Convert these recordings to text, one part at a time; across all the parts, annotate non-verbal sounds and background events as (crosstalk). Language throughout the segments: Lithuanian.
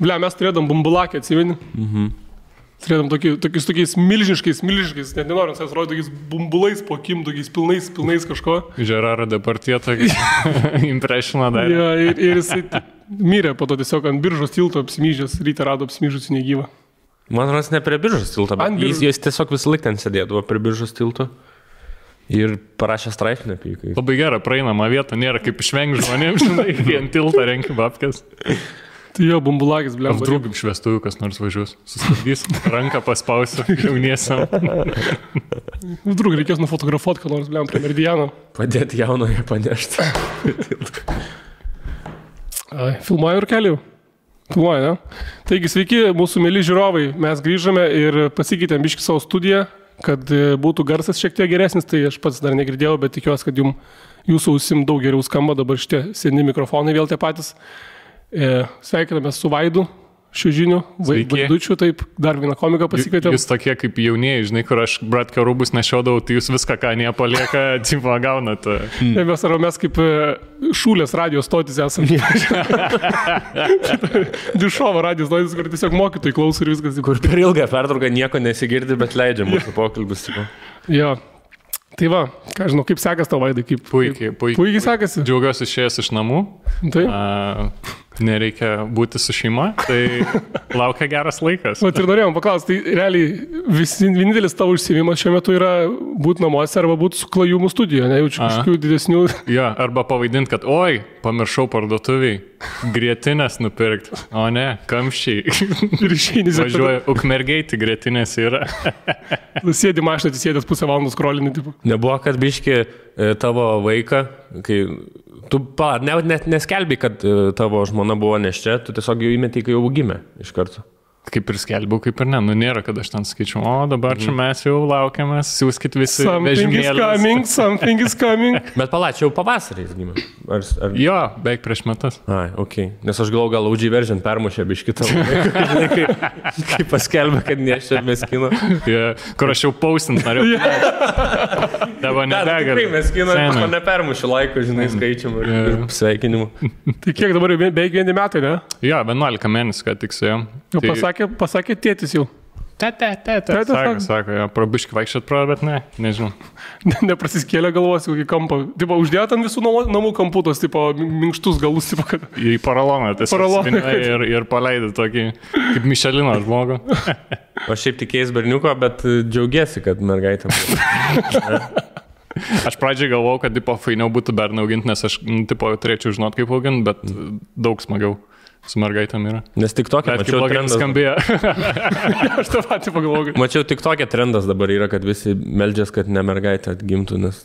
Ble, mes turėdam bumbulakį, atsimeni? Mhm. Turėdam tokį, tokius tokiais milžiniškais, milžiniškais, net nenoriu, nes rodė tokiais bumbulais po kim, tokiais pilnais, pilnais kažko. Žerarą Departie tokį (laughs) impresioną darė. Ja, ir, ir jisai mirė po to tiesiog ant biržos tilto apsimyžęs, ryte rado apsimyžusį negyvą. Man rodos, ne prie biržos tilto, bet Ant jis, jis tiesiog visą laiką ten sėdėdavo prie biržos tilto. Ir parašė straipsnį apie jį. Labai gera praeinama vieta, nėra kaip išvengti žmonėms, žinai, ant tiltą renki babkes. Tai jo, bumbulakis, ble. Apdrūbim švestųjų, kas nors važiuos. Sustabdys, ranką paspausiu jauniesiam. Drug, reikės nufotografuoti, ką nors, ble, prie Meridiano. Padėti jaunoje panešti. Filmuoju ir keliu. Filmuoju, ne? Taigi, sveiki, mūsų mėly žiūrovai. Mes grįžome ir pasikeitėm biški savo studiją, kad e, būtų garsas šiek tiek geresnis. Tai aš pats dar negirdėjau, bet tikiuosi, kad jum, jūsų ausim daug geriau skamba dabar šitie seni mikrofonai vėl tie patys. E, Sveikiname su Vaidu. Šiužiniu, vaidučiu, taip, dar vieną komiką pasikvietėm. Jūs tokie kaip jaunieji, žinai, kur aš bratkę rūbus nešiodavau, tai jūs viską, ką nepalieka, (laughs) (laughs) tipo gaunat. Ne, mes ar mes kaip e, šūlės radijos stotis esame. (laughs) Dišovo radijos stotis, kur tiesiog mokytojai klauso ir viskas. Kur per ilgą pertrauką nieko nesigirdi, bet leidžia mūsų pokalbis. Jo. Tai va, ką žinau, kaip sekasi tavo vaidai, kaip... Puikiai, puikiai. Puikiai sekasi. Džiaugiuosi išėjęs iš namų. Tai. A, nereikia būti su šeima, tai (laughs) laukia geras laikas. Vat ir norėjom paklausti, tai realiai visi, vienintelis tavo užsiemimas šiuo metu yra būti namuose arba būti su klajumų studijoje, nejaučiu kažkokių didesnių. (laughs) Jo, arba pavaidinti, kad oi, pamiršau parduotuviai, grėtinės nupirkti, o ne, kamščiai. (laughs) Ir išeini, Važiuoju, ukmergiai, grėtinės yra. Sėdi mašina, atsisėdęs pusę valandos krolinį, tipo. Nebuvo, kad biški e, tavo vaiką, kai tu pa, ne, net neskelbi, kad e, tavo žmona buvo neščia, tu tiesiog jau įmeti, kai jau gimė iš karto. Kaip ir skelbiau, kaip ir ne, nu nėra, kad aš ten skaičiau, o dabar čia mes jau laukiamės, siūskit visi Something is coming, something is coming. (laughs) Bet palačiau pavasarį jis gimė. Ar, ar... Jo, beveik prieš metus. Ai, ok. Nes aš galvoju, gal Audžiai veržint permušė biški tavo. (laughs) Žinai, kai, kai paskelbė, kad neščia meskino. Ja, kur aš jau paustint norėjau. (laughs) Dabar nebegaliu. meskino, Seniai. man nepermušė laiko, žinai, skaičium ir, Jo. ir sveikinimu. (laughs) Tai kiek dabar beveik vieni metai, ne? Jo, 11 mėnesių, kad tik su juo. Jau pasakė, pasakė tėtis jau. Te, te, te, te. Tete Sako, sako. jo, prabiški vaikščiat pro, bet ne, nežinau. (laughs) Neprasiskėlė galvos kokį kampą. Tipo, uždėjo ant visų namų, namų kamputos, tipo, minkštus galus, tipo, kad... Į paraloną tiesiog. Paraloną, Ir, ir paleidai tokį, kaip Mišelino žmogų. (laughs) O šiaip tikėjai berniuko, bet e, džiaugiesi, kad mergaitė. (laughs) Aš pradžiai galvojau, kad, tipo, fainiau būtų berną auginti, nes aš, tipo, turėčiau žinot, kaip auginti, bet daug smagiau su mergaitėm yra. Nes tik tokia, Bet mačiau trendas. skambėjo. (laughs) Aš tą patį pagalvoju. Mačiau tik tokia trendas dabar yra, kad visi meldžias, kad ne mergaitė atgimtų, nes,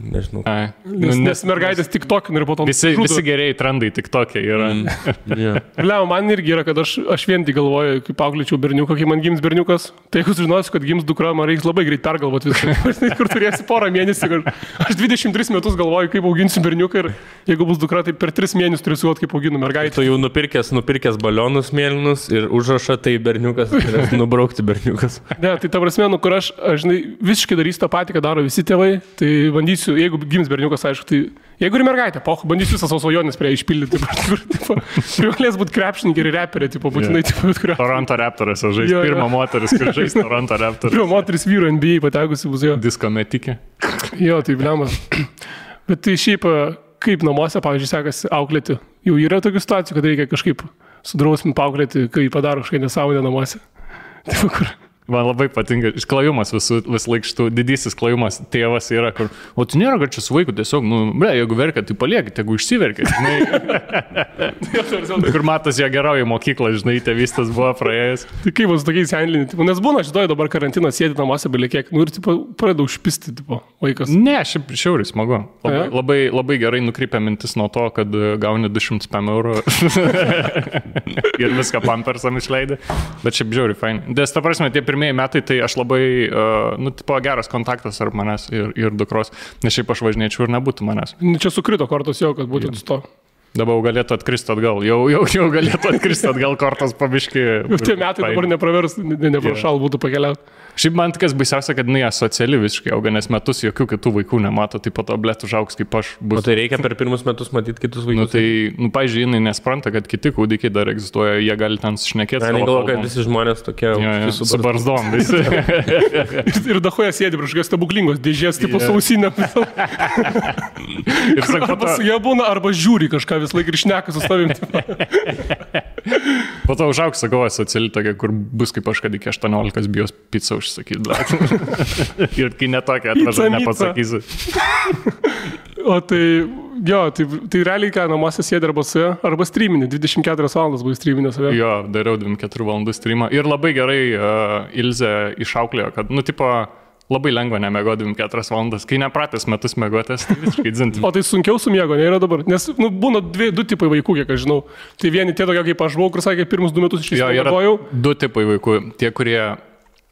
nežinau. Ai, Nes, nu, nes mergaitės tik tokin ir po to... Visi, žudo. visi gerieji trendai tik tokie yra. Mm. (laughs) Ja. Bliau, man irgi yra, kad aš, aš vien tik galvoju, kaip auklėčiau berniuką, kai man gims berniukas. Tai jeigu sužinosiu, kad gims dukra, man reiks labai greit pergalvoti viską. (laughs) Žinai, Kur turėsi porą mėnesių. Kur... Aš 23 metus galvoju, kaip auginsiu berniuką ir jeigu bus dukra, tai per 3 mėnesius turėsiu suot, kaip auginu mergaitę. Tu jau nupirkęs, nupirkęs balionus mėlynus ir užrašą, tai berniukas, nubraukti berniukas. Ne, tai ta prasme, nu, kur aš, aš žinai, visiškai darysiu tą patį, ką daro visi tėvai, tai bandysiu, jeigu gims berniukas, aišku, tai jeigu ir mergaitė, poh, bandysiu visą savo svajonės prie išpildyti. (laughs) Tipo, privalės būti krepšininkė ir reperė, tipo, būtinai, tipo, bet kurio. Toronto Raptoras, žais. Jo, jo. Pirma moteris, kur žais Toronto Raptoras. Pirma moteris vyru NBA patekusi bus jo. Disko metikė. Jo, tai blemas. Bet tai šiaip, a, kaip namuose, pavyzdžiui, sekasi auklėti. Jau yra tokių situacijų, kad reikia kažkaip sudrausminti paauklėti, kai padaro kažkokią nesąmonę namuose. Tai va, kur. Man labai patinka, išklajumas visų, vis laik šitų, didysis klajumas tėvas yra, kur, o tu nėra, kad čia su vaiku tiesiog, nu, ble, jeigu verkia, tai paliekit, jeigu išsiverkia, (laughs) kur matas jo geroji mokykla, žinai, tėvystas buvo praėjęs. Tai kaip bus tokiais tipo, nes būna šitoj dabar karantinas, sėdi namuose, belie kiek, nu ir tipo, pradeda užpisti, tipo, vaikas. Ne, šiaip šiauriai smagu. Labai, labai, labai gerai nukrypia mintis nuo to, kad e, gauni 200 PM eurų (laughs) ir viską pampersam išleidai. Bet šiaip žiauriai fain. Nes ta prasme, tie pirmieji metai, tai aš labai, uh, nu, tipo, geras kontaktas tarp manęs ir, ir dukros, nes šiaip aš važinėčiau ir nebūtų manęs. Nu, Čia sukrito kortos jau, kad būtent su to. Dabar galėtų atkristi atgal. Jau, jau, jau galėtų atkristi atgal kortos pabiški. Jau tie metai dabar nepravers, ne- neprašal būtų pakeliauti. Šiaip man kas baisiausia, kad jinai asociali visiškai auga, nes metus jokių kitų vaikų nemato, tai po to blėt užaugs kaip aš. O Bus. tai reikia per pirmus metus matyti kitus Nu, vaikus. tai, nu, pažiūrėjau, jinai nespranta, kad kiti kūdikiai dar egzistuoja, jie gali ten sušnekėti. Ne, savo galvoju, kad visi žmonės tokie jo, aukšti su barzdom (laughs) visi. Ir, ir dahoje sėdi prieš kažkokios stebuklingos dėžės, tipo Jo. sausinė. (laughs) Ir sakau, po Arba to, su jie būna, arba žiūri kažką vis laik ir šneka su savim. (laughs) po to užaugs, sakau, asociali tokia, kur bus kaip aš, kad iki 18 bijos pizzą užsakyti. (laughs) ir kai netokia atvažiuoju, Pica, nepasakysiu. O tai, jo, tai, tai realiai ką, namuose sėdi arba su arba streaminė, 24 valandas buvai streaminė save. Jo, dariau 24 valandų streamą. Ir labai gerai uh, Ilze išauklėjo, kad, nu, tipo, labai lengva nemego 24 valandas. Kai nepratęs metus megotės, tai visiškai dzinti. O tai sunkiau su miego, ne yra dabar. Nes, nu, būna dvi, du tipai vaikų, kiek aš žinau. Tai vieni tie tokie kaip aš buvau, kur sakė, pirmus du metus iš yra išsigalvojau. du tipai vaikų. Tie, kurie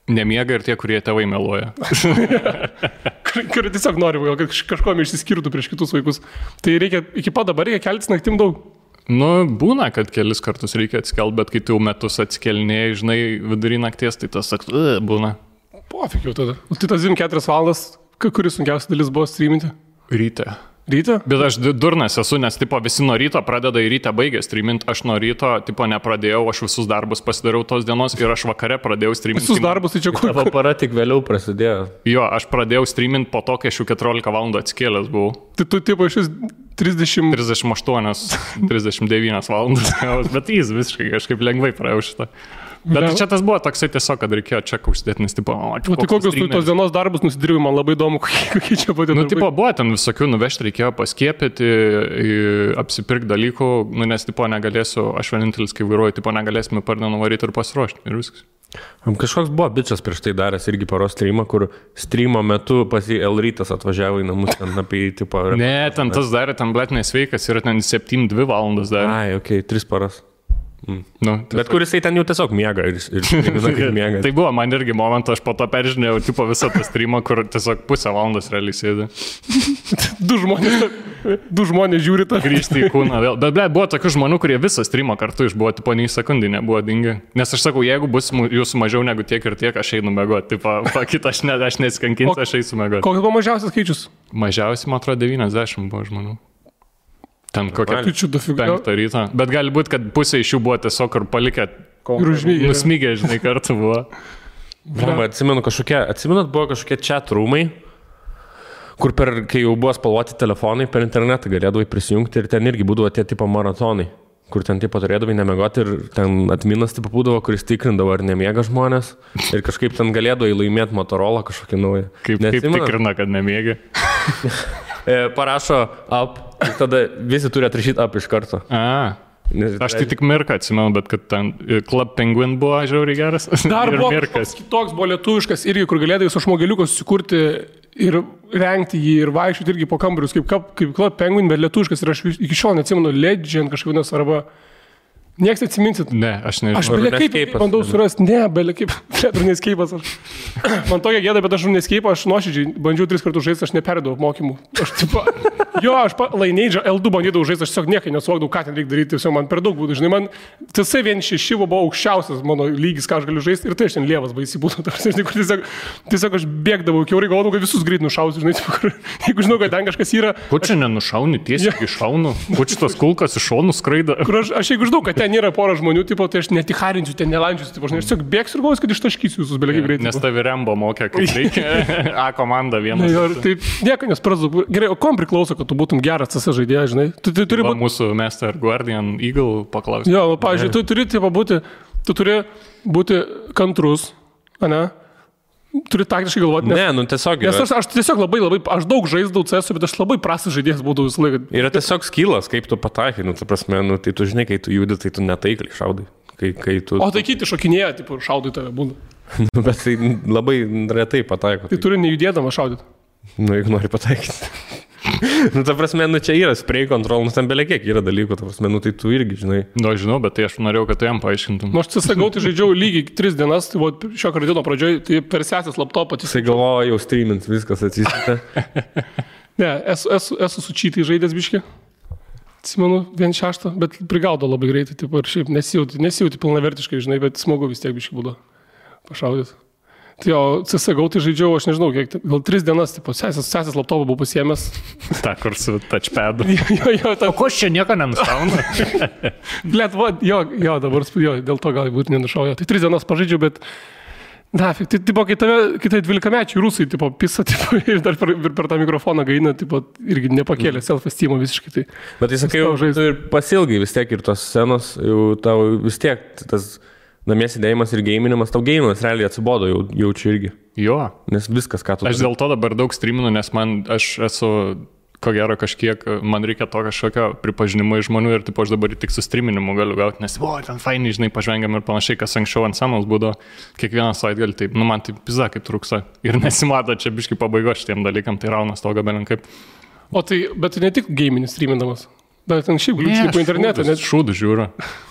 nemiega ir tie, kurie tėvai meluoja. (laughs) Kurie tiesiog nori, kad kaž- kažkuom išsiskirtų prieš kitus vaikus. Tai reikia, iki pat dabar reikia keltis naktim daug. Nu, būna, kad kelis kartus reikia atsikelt, bet kai tu jau metus atsikelnėjai, žinai, vidury nakties, tai tas, sak, būna. Pofik jau tada. O tai tas 24 valandas, kuris sunkiausia dalis buvo streaminti? Ryte. Ryte? Bet aš du- durnas esu, nes tipo visi nuo ryto pradeda į rytą baigę streamint, aš nuo ryto tipo nepradėjau, aš visus darbus pasidariau tos dienos ir aš vakare pradėjau streamint. Visus darbus, tai čia kur? Tavo para tik vėliau prasidėjo. Jo, aš pradėjau streamint po to, kai aš jau 14 valandų atsikėlęs buvau. Tai tu tipo iš vis 30. 38, 39 valandas, bet jis visiškai kažkaip lengvai praėjau šitą. Bet Gal- čia tas buvo toksai tiesiog, kad reikėjo čia užsidėti, nes tipo, o, O tai kokius tu tos dienos darbus nusidirbi, man labai įdomu, (laughs) kokie, čia buvo tie Nu, darbai. tipo, buvo ten visokių nuvežti, reikėjo paskiepyti, apsipirkti dalykų, nu, nes, tipo, negalėsiu, aš vienintelis, kai vairuoju, tipo, negalėsime per dieną varyti ir pasiruošti. Ir viskas. Kažkoks buvo bičias prieš tai daręs irgi paros streamą, kur streamo metu pas jį Elrytas atvažiavo į namus ten apie jį, tipo... Ne, ten tas darė, ten blet nesveikas, yra ten 7-2 valandas dar. Ai, okei, okay, tris paras. Nu, Bet kur jisai ten jau tiesiog miega ir, ir (laughs) streamina, kaip miega. Tai buvo man irgi momentas, aš po to peržiūrėjau, tipo, visą tą streamą, kur tiesiog pusę valandos realiai sėdi. (laughs) Du žmonės, du žmonės žiūri tą. grįžti į kūną vėl. Bet, ble, buvo tokių žmonių, kurie visą streamą kartu išbuvo, tipo, nei sekundį nebuvo dingi. Nes aš sakau, jeigu bus jūsų mažiau negu tiek ir tiek, aš einu mėgoti. Tipo, kitą aš, ne, aš neskankinsiu, aš eisiu mėgoti. Koks buvo mažiausias skaičius? Mažiausiai, man atrodo, 90 buvo žmonių. Ten kokią čia dafiga. penktą rytą. Bet gali būti, kad pusė iš jų buvo tiesiog ir palikę. Ir užmygę. Nusmygę, žinai, kartu buvo. Blamba, atsimenu kažkokie, atsimenat, buvo kažkokie chat rūmai, kur per, kai jau buvo spalvoti telefonai, per internetą galėdavai prisijungti ir ten irgi būdavo tie tipo maratonai, kur ten tipo turėdavai nemegoti ir ten atminas tipo būdavo, kuris tikrindavo, ar nemiega žmonės ir kažkaip ten galėdavai laimėti Motorola kažkokį naują. Kaip, kaip Neatsimenat? tikrina, kad nemėgi. (laughs) E, parašo up ir tada visi turi atrašyti up iš karto. A. Nes- Aš tai tik Mirką atsimenu, bet kad ten e, Club Penguin buvo žiauriai geras. Dar (laughs) buvo Mirkas. kitoks, buvo lietuviškas irgi, kur galėdavai su žmogeliuku susikurti ir rengti jį ir vaikščioti irgi po kambarius, kaip, kaip Club Penguin, bet lietuviškas ir aš iki šiol neatsimenu Legend kažkaip vienas arba... Niekas neatsiminsit. Ne, aš nežinau. Aš belia kaip Runescape'as, bandau surasti, ne, belia kaip, (laughs) Runescape'as. Aš. (coughs) Man tokia gėda, bet aš Runescape, aš nuoširdžiai bandžiau tris kartus žaisti, aš neperdavau mokymų. Aš tipo, jo, aš Lainėdžio L2 bandydavau žaisti, aš tiesiog niekai nesuvokdavau, ką ten reikia daryti, tiesiog man per daug būtų, žinai, man vien šeši buvo aukščiausias mano lygis, ką aš galiu žaisti ir tai aš ten lievas baisiai būtų. (laughs) ta prasme, žinai, Tiesiog, tiesiog aš bėgdavau, kiaurai galvodavau, kad visus greit nušausiu, žinai, (laughs) kur, jeigu žinau, kad ten kažkas yra, Ko čia nenušauni, tiesiog iššaunu. Ko čia tos kulkas iš šonų skraida. kur aš, aš jeigu žinau, kad ten yra pora žmonių, tipo, tai aš netiharinsiu, ten nelandžiusiu, tipo, žinai, aš tiesiog bėgsiu ir galvoju, kad ištaškysiu visus beliai greitai. Nes tavi rembo mokė, kaip reikia. (laughs) A komanda viena. Na, jo, ir taip, nieko nespradu. Gerai, o kom priklauso, kad tu būtum geras tas žaidėjas, žinai? Tu, tu turi būti. mūsų Master Guardian Eagle paklausė. Jo, pavyzdžiui, tu turi tipo, būti, tu turi būti kantrus, ne? Turi taktiškai galvoti, nes, Ne, nu tiesiog nes yra, aš, aš tiesiog labai, labai, aš daug žaisdavau CS, bet aš labai prastas žaidėjas būdavau visą laiką. yra tiesiog skylas, kaip tu pataikai, nu, ta prasme, nu, tai tu žinai, kai tu judi, tai tu netaikliai šaudai. Kai, kai tu... O tai kiti šokinėja, tipo, šaudai tave būna. (laughs) Nu, bet tai labai retai pataiko. Tai turi nejudėdama šaudyti. Nu, jeigu nori pataikyti. (laughs) nu, ta prasme, nu, čia yra spray control, nu, ten belia kiek yra dalykų, ta prasme, nu, tai tu irgi, žinai. Nu, aš žinau, bet tai aš norėjau, kad tu jam paaiškintum. Nu, aš CSGO tai žaidžiau lygiai tris dienas, tai buvo šio karantino pradžioje, tai per sesės laptopą Jisai tiesiog. galvoja, jau streamins, viskas atsisita. (laughs) Ne, esu, esu, esu su čytai žaidęs biški. Atsimenu, vien šeštą, bet prigaudo labai greitai, tipo, ir šiaip nesijauti, nesijauti pilnavertiškai, žinai, bet smagu vis tiek biškai būdo pašaudyti. Tai jo, CSGO tai žaidžiau, aš nežinau, kiek, gal tris dienas, tipo, sesės, sesės laptopą buvau pasiemęs. (laughs) Ta, kur su touchpadu. jo, jo, ta, O ko aš čia nieko nenustaunu? (laughs) Blet, va, jo, jo, dabar jo, dėl to galbūt nenušaujo. Tai tris dienas pažaidžiau, bet... Na, tai, tipo, kai tave, kai tai 12 mečiai rusai, tipo, pisa, (laughs) tipo, ir dar per, per tą mikrofoną gaina, tipo, irgi nepakėlė self-esteemo visiškai. Tai. Bet tai sakai, jau tu ir pasilgai vis tiek ir tos scenos, jau tau vis tiek tas namie sėdėjimas ir gaminimas, tau gaminimas realiai atsibodo, jau, jaučiu irgi. Jo. Nes viskas, ką tu... Aš dėl to dabar daug streaminu, nes man, aš esu, ko gero, kažkiek, man reikia to kažkokio pripažinimo iš žmonių ir tipo, aš dabar tik su streaminimu galiu gauti, nes, o, ten fainai, žinai, pažvengiam ir panašiai, kas anksčiau ant senos būdavo, kiekvieną savaitgalį, taip, nu man tai pizza kaip trūksa. Ir (laughs) nesimato čia biškai pabaigo šitiem dalykam, tai raunas to gabelinkai. O tai, bet tai ne tik gaminis streaminamas, bet ten šiaip gliūčiai po internetą, net Šūdų žiūriu.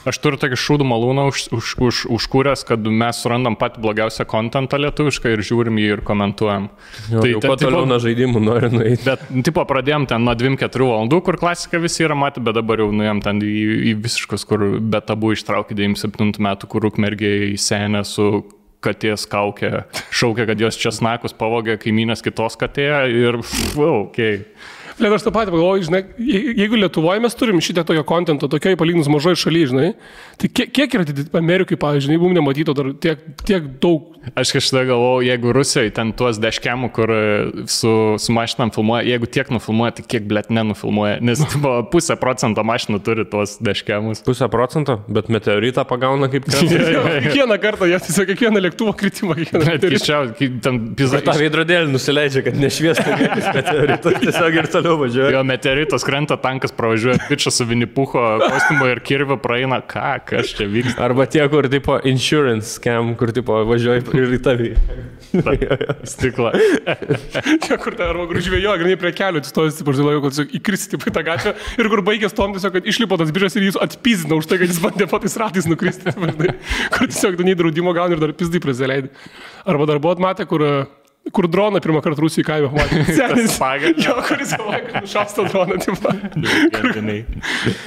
Aš turiu tokį šūdų malūną už, už, už, užkūręs, kad mes surandam patį blogiausią kontentą lietuvišką ir žiūrim jį ir komentuojam. Jo, tai jau kuo toliau nuo žaidimų nori nueiti. Bet, tipo, pradėjom ten nuo 2-4 valandų, kur klasika visi yra matę, bet dabar jau nuėjom ten į, į visiškus, kur be tabų ištraukė 97 metų, kur ukmergiai senė su katės kaukė, šaukė, kad jos česnakus pavogė kaimynės kitos katėje ir, wow, okei. Okay. Liet, aš tą patį pagalvoju, žinai, je- jeigu Lietuvoje mes turim šitą tokio kontento, tokioje palyginus mažoje šalyje, žinai, tai kiek, kiek yra Amerikai, pavyzdžiui, jeigu mums nematyto dar tiek, tiek daug. Aš kažkada galvojau, jeigu Rusijoje ten tuos deškemų, kur e, su, su mašinam filmuoja, jeigu tiek nufilmuoja, tai kiek blėt nenufilmuoja, nes (laughs) tipo, pusę procento mašinų turi tuos deškemus. Pusę procento, bet meteoritą pagauna kaip (laughs) krenta. Kiekvieną kartą, jie tiesiog kiekvieną lėktuvo kritimą, kiekvieną Tai čia, ten pizza. Ta veidrodėlį nusileidžia, kad nešviestų (laughs) niekas meteoritas tiesiog ir toliau važiuoja. Jo meteoritas krenta, tankas pravažiuoja, pičas su Vinipucho kostiumu ir kirviu praeina, ką, kas čia vyksta. Arba tie, kur tipo insurance scam, kur tipo važiuoja ir į tavį. (laughs) Stiklą. Tie, kur ten arba kur žvėjo, grinai prie kelių atsistojęs, tipo, žinau, kad įkristi į tą gatvę ir kur baigęs tom tiesiog, kad išlipo tas biržas ir jis atpizino už tai, kad jis bandė patais ratais nukristi. Kur tiesiog tu nei draudimo gauni ir dar pizdai prisileidai. Arba dar buvot matę, kur, kur droną pirmą kartą Rusijai kaime pamatė. (laughs) Senis. pagalbė. Jo, kuris galvoja, kad nušausto droną, tipo. Gardinai.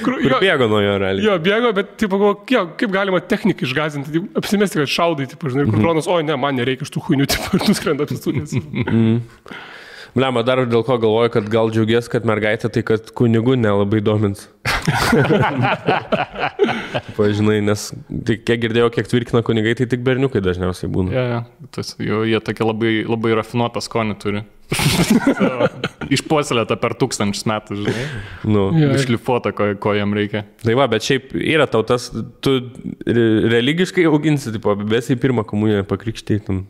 Kur, Ir jo, bėgo nuo jo realiai. Jo, bėgo, bet galvoju, jo, kaip galima technikai išgazinti, taip, apsimesti, kad šaudai, tipo, žinai, Mhm. kur dronas, oi ne, man nereikia iš tų huinių, (laughs) tipo, ir nuskrenda apsisūnės. Blema, dar dėl ko galvoju, kad gal džiaugies, kad mergaitė tai, kad kunigų nelabai domins. (laughs) Pažinai, nes tai, kiek girdėjau, kiek tvirkina kunigai, tai tik berniukai dažniausiai būna. Ja, ja. Tas, jo, jie tokie labai, labai rafinuotą skonį turi. (laughs) Išpuoselėta per tūkstančius metų, žinai. Nu. Jo. Išlifuota, ko, ko jam reikia. Tai va, bet šiaip yra tau tas, tu re- religiškai auginsi, tipo, besi į pirmą komuniją pakrikštytum.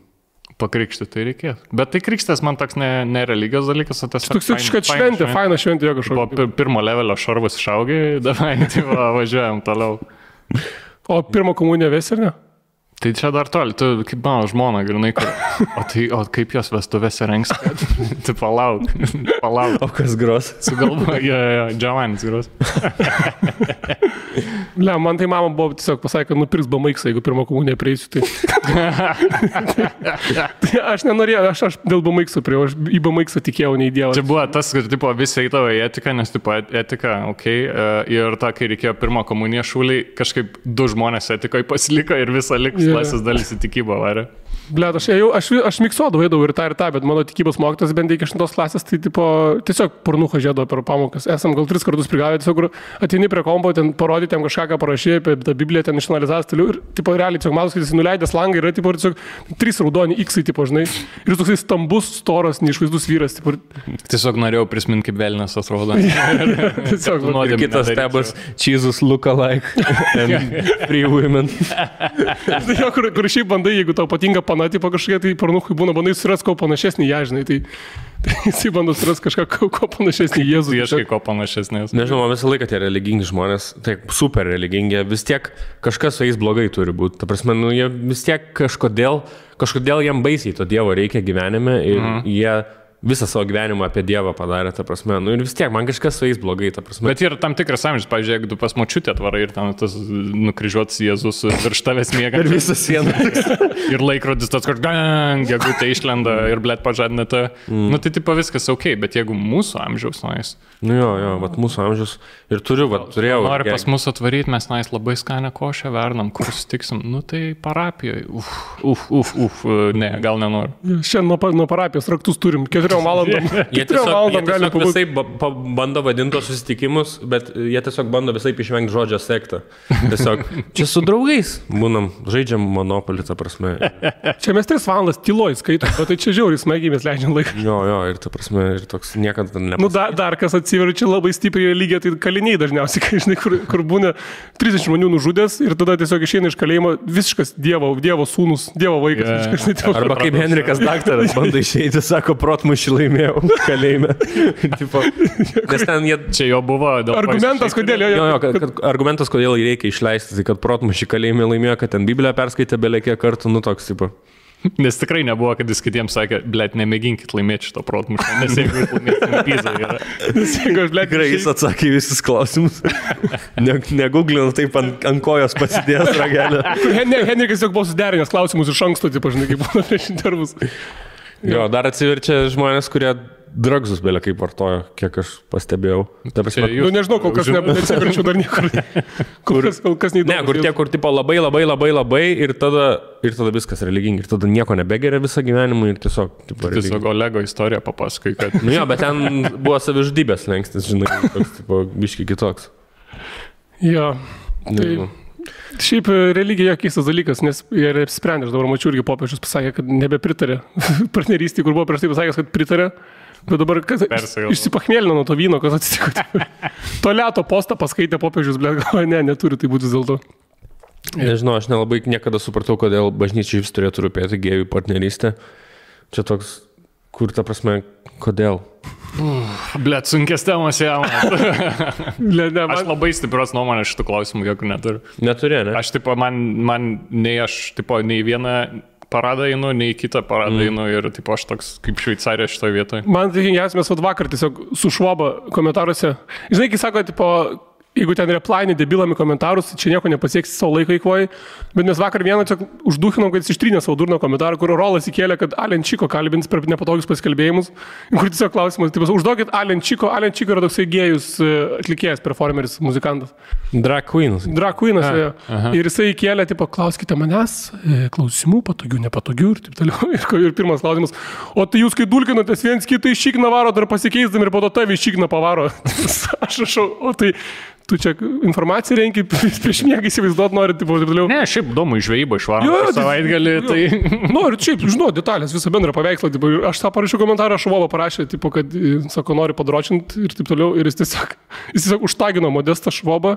Pakrikšti tai reikės. Bet tai krikštas man toks ne, ne religijos dalykas, o tas Toks, kad šventė, faina šventė, jo Po kažkokia. pi- pirmo levelio šarvus išaugai, (laughs) davai, tai va, važiuojam toliau. O pirmą komuniją vesi ar ne? Tai čia dar toli, tu kaip mano žmona, grinai, kur. (laughs) O, tai, o kaip jos vestuvės rengs? (laughs) tai palauk, (laughs) palauk. O kas gros? Sugalvoju, jo, jo, Džiavanis gros. Ne, man tai mama buvo tiesiog pasakė, kad nupirks bamaiksą, jeigu pirmą komuniją prieisiu. Tai... tai aš nenorėjau, aš, aš dėl bamaikso prie, aš į bamaiksą tikėjau, nei dievas. Čia buvo tas, kad tipo, visi eidavo į etiką, nes tipo, et- etika, okei, okay, ir ta, kai reikėjo pirmą komuniją šūlį, kažkaip du žmonės etikoje pasiliko ir visą likus Klasės dalis į tikybą varė. Ble, aš, ėjau, aš, aš miksuodavau, eidavau ir tą ir tą, bet mano tikybos mokytas bent iki 8 klasės, tai tipo, tiesiog pornuką žėdavo per pamokas. Esam gal tris kartus prigavę, tiesiog kur ateini prie kompo, ten parodyti jam kažką, ką parašė, apie tą Bibliją ten išanalizavęs toliau ir, tipo, realiai, tiesiog matos, kad jis nuleidęs langą ir yra, tipo, ir tiesiog trys raudoni X, tipo, žinai, ir jis toksai stambus, storas, neišvaizdus vyras, tipo, ir Tiesiog norėjau prisiminti, kaip Velnas atrodo. (laughs) tiesiog, Nuodėmė Kitas stebas, Jesus look alike. (laughs) And free women. (laughs) Tai jo, kur, kur šiaip bandai, jeigu tau patinka pana, tipo kažkokia, tai pornukai būna, bandai surasti ko panašesnį ją, žinai, tai, (laughs) tai jisai bando surasti kažką, ko, ko panašesnį Jėzų. Ieškai ko panašesnės. Nežinau, visą laiką tie religingi žmonės, tai super religingi, vis tiek kažkas su jais blogai turi būti. Ta prasme, nu, jie vis tiek kažkodėl, kažkodėl jiem baisiai to Dievo reikia gyvenime ir mhm. jie visą savo gyvenimą apie Dievą padarė, ta prasme. Nu ir vis tiek, man kažkas su jais blogai, ta prasme. Bet yra tam tikras amžius, pavyzdžiui, jeigu tu pas močiutę atvarai ir ten tas nukryžiuotas Jėzus virš tavęs miega. Ir visą sieną. (laughs) ir laikrodis tas, gang, jeigu tai išlenda ir blėt pažadina tą. Mm. Nu tai tipo viskas ok, bet jeigu mūsų amžiaus nuais. Nu jo, jo, vat mūsų amžius. Ir turiu, vat turėjau. Nori pas mus atvaryti, mes nais labai skanę košę vernam, kur sutiksim. Nu tai parapijoje. Uf, uf, uf, uf, ne, gal nenoriu. Šiandien nuo, nuo parapijos raktus turim, keturiom valandom. Jie tiesiog, jie valandom gali tiesiog visai bando vadinti tos susitikimus, bet jie tiesiog bando visai išvengti žodžio sektą. Tiesiog (laughs) čia su draugais būnam, žaidžiam monopolį, ta prasme. Čia mes tris valandas tyloj skaitom, bet tai čia žiauriai smagiai mes leidžiam laiką. Jo, jo, ir ta prasme, ir toks niekada ne. Nu, da, dar kas atsiveria čia labai stipriai lygiai, tai kaliniai dažniausiai, kai žinai, kur, kur būna 30 žmonių nužudęs ir tada tiesiog išeina iš kalėjimo visiškas Dievo, Dievo sūnus, Dievo vaikas. Jo. visiškas, žinai, Arba kaip Henrikas daktaras (laughs) bando išeiti, sako, protmušį laimėjau (laughs) kalėjime. (laughs) tipo, nes ten jie... Čia jo buvo jis Argumentas, kodėl jo, Jo, jo, kad, kad argumentas, kodėl jį reikia išleisti, tai kad protmušį kalėjime laimėjo, kad ten Bibliją perskaitė belėkė kartų, nu toks, tipo. Nes tikrai nebuvo, kad jis kitiems sakė, blėt, nemėginkit laimėti šito protmušio, nes jeigu jūs laimėsite pizą, yra. (laughs) Nes jeigu aš, blėt, Tikrai jis atsakė visus klausimus. Ne, negooglinu taip ant, ant kojos pasidėjęs ragelį. Henrikas tiesiog buvo suderinęs klausimus iš anksto, tipo, žinai, kaip būna prieš intervus. Jo, dar atsiverčia žmonės, kurie drugsus belė kaip vartojo, kiek aš pastebėjau. Ta prasme, Čia Nu, nežinau, kol kas ne- neatsiverčiau dar niekur. (laughs) Kol kas, kol kas neįdomu. Ne, kur tie, kur tipo labai, labai, labai, labai ir tada, ir tada viskas religingi, ir tada nieko nebegeria visą gyvenimą ir tiesiog, tipo, religingi. Tiesiog Olego istoriją papasakai, kad Nu jo, bet ten buvo savižudybės lengstis, žinai, toks, tipo, biški kitoks. Jo. Tai Nežinau. Šiaip e, religija keistas dalykas, nes jie ir sprendė, aš dabar mačiau irgi popiežius pasakė, kad nebepritarė (laughs) partnerystį, kur buvo prieš tai pasakęs, kad pritarė. Bet dabar kas išsipachmėlino nuo to vyno, kas atsitiko. (laughs) to lėto postą paskaitė popiežius, bet galvoja, ne, neturi tai būti vis dėlto. Nežinau, aš nelabai niekada supratau, kodėl bažnyčiai vis turėtų rūpėti gėjų partnerystė. Čia toks, kur ta prasme, kodėl? Blėt, sunkės temos jam. (laughs) Aš labai stiprios nuomonės šitų klausimų jokių neturiu. Neturė, ne? Aš, tipo, man, man nei aš, tipo, nei vieną paradą einu, nei kitą paradą mm. einu ir, tipo, aš toks kaip šveicarė šitoje vietoje. man tai mes vat vakar tiesiog su švoba komentaruose. Žinai, kai sako, tipo, jeigu ten replaini debilami komentarus, čia nieko nepasieksi savo laiko įkvoji. Bet mes vakar vieną čia užduhinom, kad jis ištrinė savo durno komentarą, kur Rolas įkėlė, kad Alenčiko kalbins per nepatogius pasikalbėjimus. Kur tiesiog klausimas, taip, užduokit Alenčiko, Alenčiko yra toksai gėjus e, atlikėjas, performeris, muzikantas. Drag Queenas. Drag Queenas. jo. Ir jisai įkėlė, tipo, klauskite manęs, e, klausimų, patogių, nepatogių ir taip toliau. (laughs) Ir, ir pirmas klausimas, o tai jūs, kai dulkinatės viens kitą iššykną varo, dar pasikeisdami ir po to tave iššykną pavaro. (laughs) Aš rašau, o tai tu čia informaciją renki, (laughs) prieš miegą įsivaizduot nori, tipo, taip toliau. Ne, šiaip įdomu, žvejybą tai- savaitgalį, tai... Noriu, šiaip, žinau, detalės, visą bendrą paveikslą. Tipo, aš tą parašiau komentarą, Šuvovo parašė, tipo, kad, e, sako, nori padročinti ir taip toliau. Ir jis tiesiog, (laughs) jis tiesiog užtagino modestą Švobą.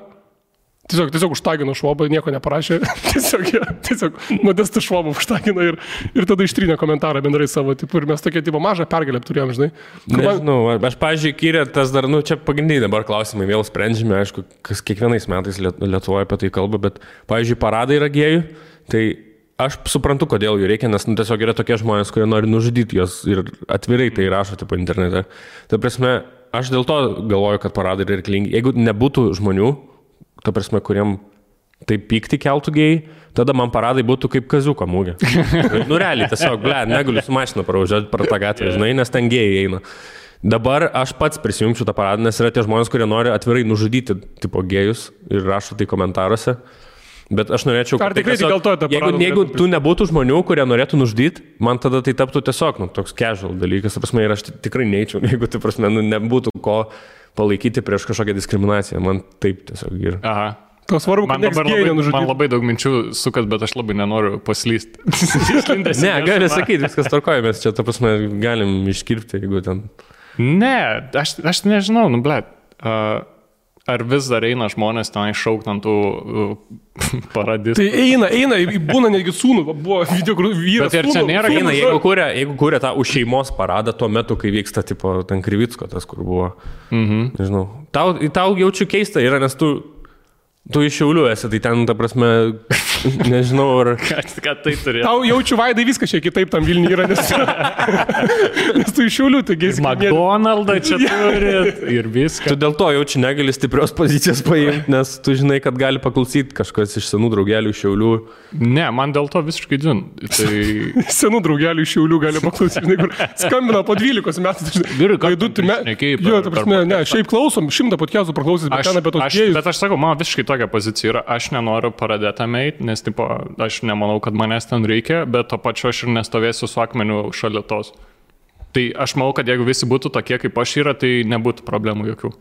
Tiesiog, tiesiog užtagino Švobą, nieko neparašė. (laughs) tiesiog, jie- tiesiog modestą Švobą užtagino ir, ir tada ištrynė komentarą bendrai savo. Tipo, ir mes tokia, tipo, mažą pergalę turėjom, žinai. Kur man- Nežinau, aš, pažiūrėjau, kyrė tas dar, nu, čia pagrindiniai dabar klausimai vėl sprendžiami, aišku, kas kiekvienais metais Liet- Lietuvoje apie tai kalba, bet, pažiūrėjau, paradai yra gėjų, tai aš suprantu, kodėl jų reikia, nes nu, tiesiog yra tokie žmonės, kurie nori nužudyti juos ir atvirai tai rašo, tipo, internete. Ta prasme, aš dėl to galvoju, kad paradai yra reikalingi. Jeigu nebūtų žmonių, ta prasme, kuriem tai pykti keltų gėjai, tada man paradai būtų kaip kaziuko mūgė. nu realiai, tiesiog, ble, negaliu su mašina pravažiuoti per tą gatvę, žinai, nes ten gėjai eina. Dabar aš pats prisijungčiau tą paradą, nes yra tie žmonės, kurie nori atvirai nužudyti tipo gėjus ir rašo tai komentaruose. Bet aš norėčiau, Ar tai tikrai tik dėl to tą jeigu, paradą jeigu norėtum tu nebūtų žmonių, kurie norėtų nužudyti, man tada tai taptų tiesiog nu, toks casual dalykas. Ta prasme, ir aš ti- tikrai neįčiau, (laughs) jeigu tai prasme, nu, nebūtų ko palaikyti prieš kažkokią diskriminaciją. Man taip tiesiog ir. Aha. To svarbu, kad Man dabar labai, man labai daug minčių sukas, bet aš labai nenoriu paslysti. (laughs) Ne, gali sakyti, viskas tvarkoja, mes čia, ta prasme, galim iškirpti, jeigu ten. Ne, aš, aš nežinau, nu, ble. Uh, ar vis dar eina žmonės ten iššaukti ant tų uh, (laughs) paradistų? Tai eina, eina, būna netgi sūnų, buvo video, vyras. Bet ir čia nėra sūnų Eina, jeigu kūrė, jeigu kūrė tą už šeimos paradą tuo metu, kai vyksta, tipo, ten Krivicko tas, kur buvo. Mhm. Nežinau. Tau, tau jaučiu keista yra, nes tu, tu iš Šiaulių esi, tai ten, ta prasme, (laughs) nežinau, ar... Kad, kad tai turėtų. Tau jaučiu vaidai viskas čia kitaip tam Vilniui yra, nes, (laughs) nes tu iš Šiaulių, taigi esi McDonald'ą čia (laughs) turit ir Tu viską. dėl to jaučiu negali stiprios pozicijos paimti, nes tu žinai, kad gali paklausyti kažkas iš senų draugelių Šiaulių. Ne, man dėl to visiškai din. Tai... senų draugelių Šiaulių gali paklausyti, kur skambina po 12 metų. Vyrai, ką Vaidų, tu tu me... šnekėjai per- Jo, ta prasme, ne, šiaip klausom, šimtą podcastų praklausys, bet Aš, ten apie tos aš, gėjus. bet aš sakau, mano visiškai tokia pozicija yra, aš nenoriu pradėti meit, nes tipo, aš nemanau, kad manęs ten reikia, bet to pačiu aš ir nestovėsiu su akmeniu šalia tos. Tai aš manau, kad jeigu visi būtų tokie kaip aš yra, tai nebūtų problemų jokių.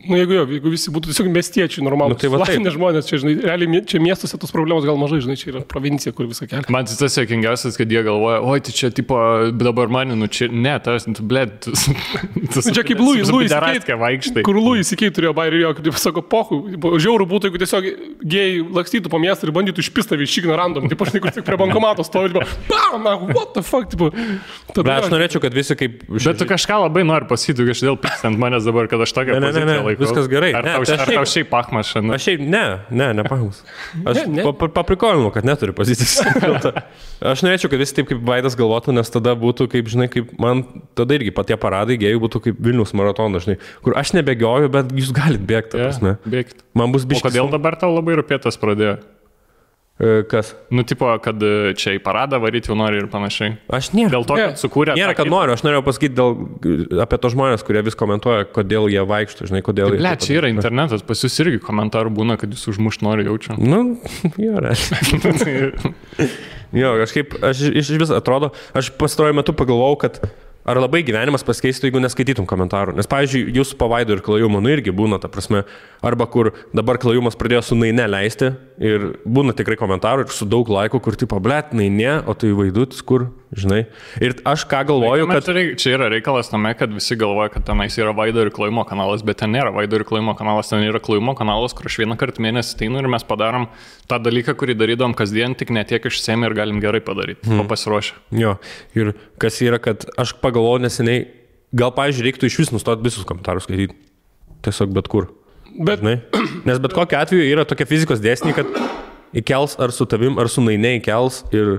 Nu, jeigu, jo, jeigu visi būtų tiesiog miestiečiai, normalūs, Nu, tai laimė žmonės, čia, žinai, realiai čia miestuose tos problemos gal mažai, žinai, čia yra provincija, kur visą kelią. Man tai tas sėkingiausias, kad jie galvoja, oi, tai čia tipo dabar mane, nu čia, ne, tas, blė, tu... tu Nu, čia kaip Louis, Louis Louis vaikštai. Kur Louis įsikeit turėjo bairį, jo, kaip sako, pohu, žiaurų būtų, jeigu tiesiog gėjai lakstytų po miestą ir bandytų išpistavį iš šikną random, taip aš tik prie bankomato stovi, tipo, bam, what the fuck, tipo. Bet Tada aš norėčiau, kad visi kaip... Bet tu kažką labai nori pasakyti, kažkodėl pyksti ant manęs dabar, kad aš tokią Ne, ne, ne, ne, poziciją laikau. viskas gerai. Ar Ne, tau, tai ar šiaip- tau šiaip pachmas šiandien? Aš šiaip, ne, ne, nepahaus. (laughs) Aš Ne, ne. pa- pa- paprikolinau, kad neturiu pozicijos. (laughs) Aš norėčiau, kad visi taip kaip Vaidas galvotų, nes tada būtų, kaip žinai, kaip man, tada irgi patie paradai gėjų būtų kaip Vilnius maratonas, žinai, kur aš nebegioju, bet jūs galite bėgti, prasme. Bėgti. Man bus O biškas. kodėl dabar tau labai rūpėtas pradėjo? Kas? Nu, tipo, kad e, čia į paradą varyti jau nori ir panašiai. Aš nėra. Dėl to, Ne, kad sukūrė... Nėra, kad noriu, aš norėjau pasakyti dėl, apie tos žmonės, kurie vis komentuoja, kodėl jie vaikšto, žinai, kodėl jie... Ble, taip čia yra internetas, pas jūs irgi komentarų būna, kad jūs užmušt nori jaučiu. Nu, (laughs) jo, realiai. (laughs) Jo, kažkaip, aš iš vis atrodo, aš pastaruoju metu pagalvojau, kad ar labai gyvenimas pasikeistų, jeigu neskaitytum komentarų. Nes, pavyzdžiui, jūsų pavaido ir klajumo, nu irgi būna, ta prasme, arba kur dabar klajumas pradėjo su naine leisti ir būna tikrai komentarų ir su daug laikų, kur tipo, blėt, naine, o tai vaidutis, kur, žinai. Ir aš ką galvoju, Kad... Čia yra reikalas tame, kad visi galvoja, kad tenais yra vaido ir klojimo kanalas, bet ten nėra vaido ir klojimo kanalas, ten yra klojimo kanalas, kur aš vieną kartą mėnesį teinu ir mes padarom tą dalyką, kurį darydom kasdien, tik netiek išsėmė ir galim gerai padaryti, hmm. pasiruošę. Jo, ir kas yra, kad aš pagalvojau neseniai, gal, pavyzdžiui, reiktų iš vis nustoti visus komentarus skaityti. Tiesiog bet kur. Bet Žinai? Nes bet kokiu atveju yra tokia fizikos dėsniai, kad įkels ar su tavim, ar su naine įkels ir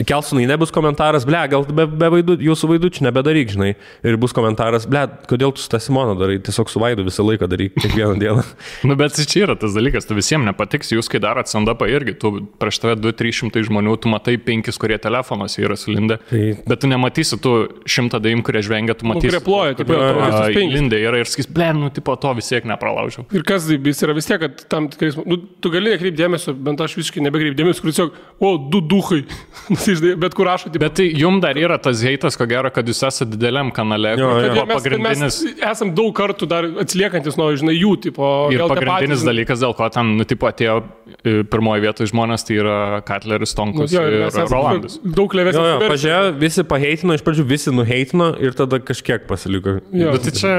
įkels su naine bus komentaras, ble, gal be, be vaidų, jūsų vaidučių nebedaryk, žinai. Ir bus komentaras, ble, kodėl tu su tą Simoną darai, tiesiog su vaidu visą laiką daryk, kiekvieną dieną. (laughs) Nu, bet čia yra tas dalykas, tu visiems nepatiks, jūs kai darot stand-upą irgi, tu prieš tave 2-300 žmonių, tu matai 5, kurie telefonuose yra sulindę, Tai- bet tu nematysi tų 100 daim, kurie žvengia, tu matysi. kurie ploja, a, penkis. Lindė yra ir sakys, ble, nu, tipo, to vis tiek nepralaužiau. Ir kas jis yra vis tiek, kad tam tikrais, nu, tu gali nekreipti dėmesio, bent aš visiškai nebekreipti dėmesio, kur tiesiog, o, du duhai, (laughs) Nu, (laughs) tai žinai, bet kur rašo, tipo, Bet tai jum dar yra tas heitas, ko gero, kad jūs esate dideliam kanale. Jo, jo. tipo mes, kad mes pagrindinis. esam daug kartų dar atsiliekantis nuo, žinai, jų, tipo, Ir pagrindinis patys- dalykas, dėl ko ten, nu, tipo, atėjo e, pirmoje vietoje žmonės, tai yra Katleris, Nu, Tonkus jo, ir ir Rolandas. Daug levesnis. pažiūrėjau, visi paheitino, iš pradžių visi nuheitino ir tada kažkiek pasiliko. Jo. Bet tai čia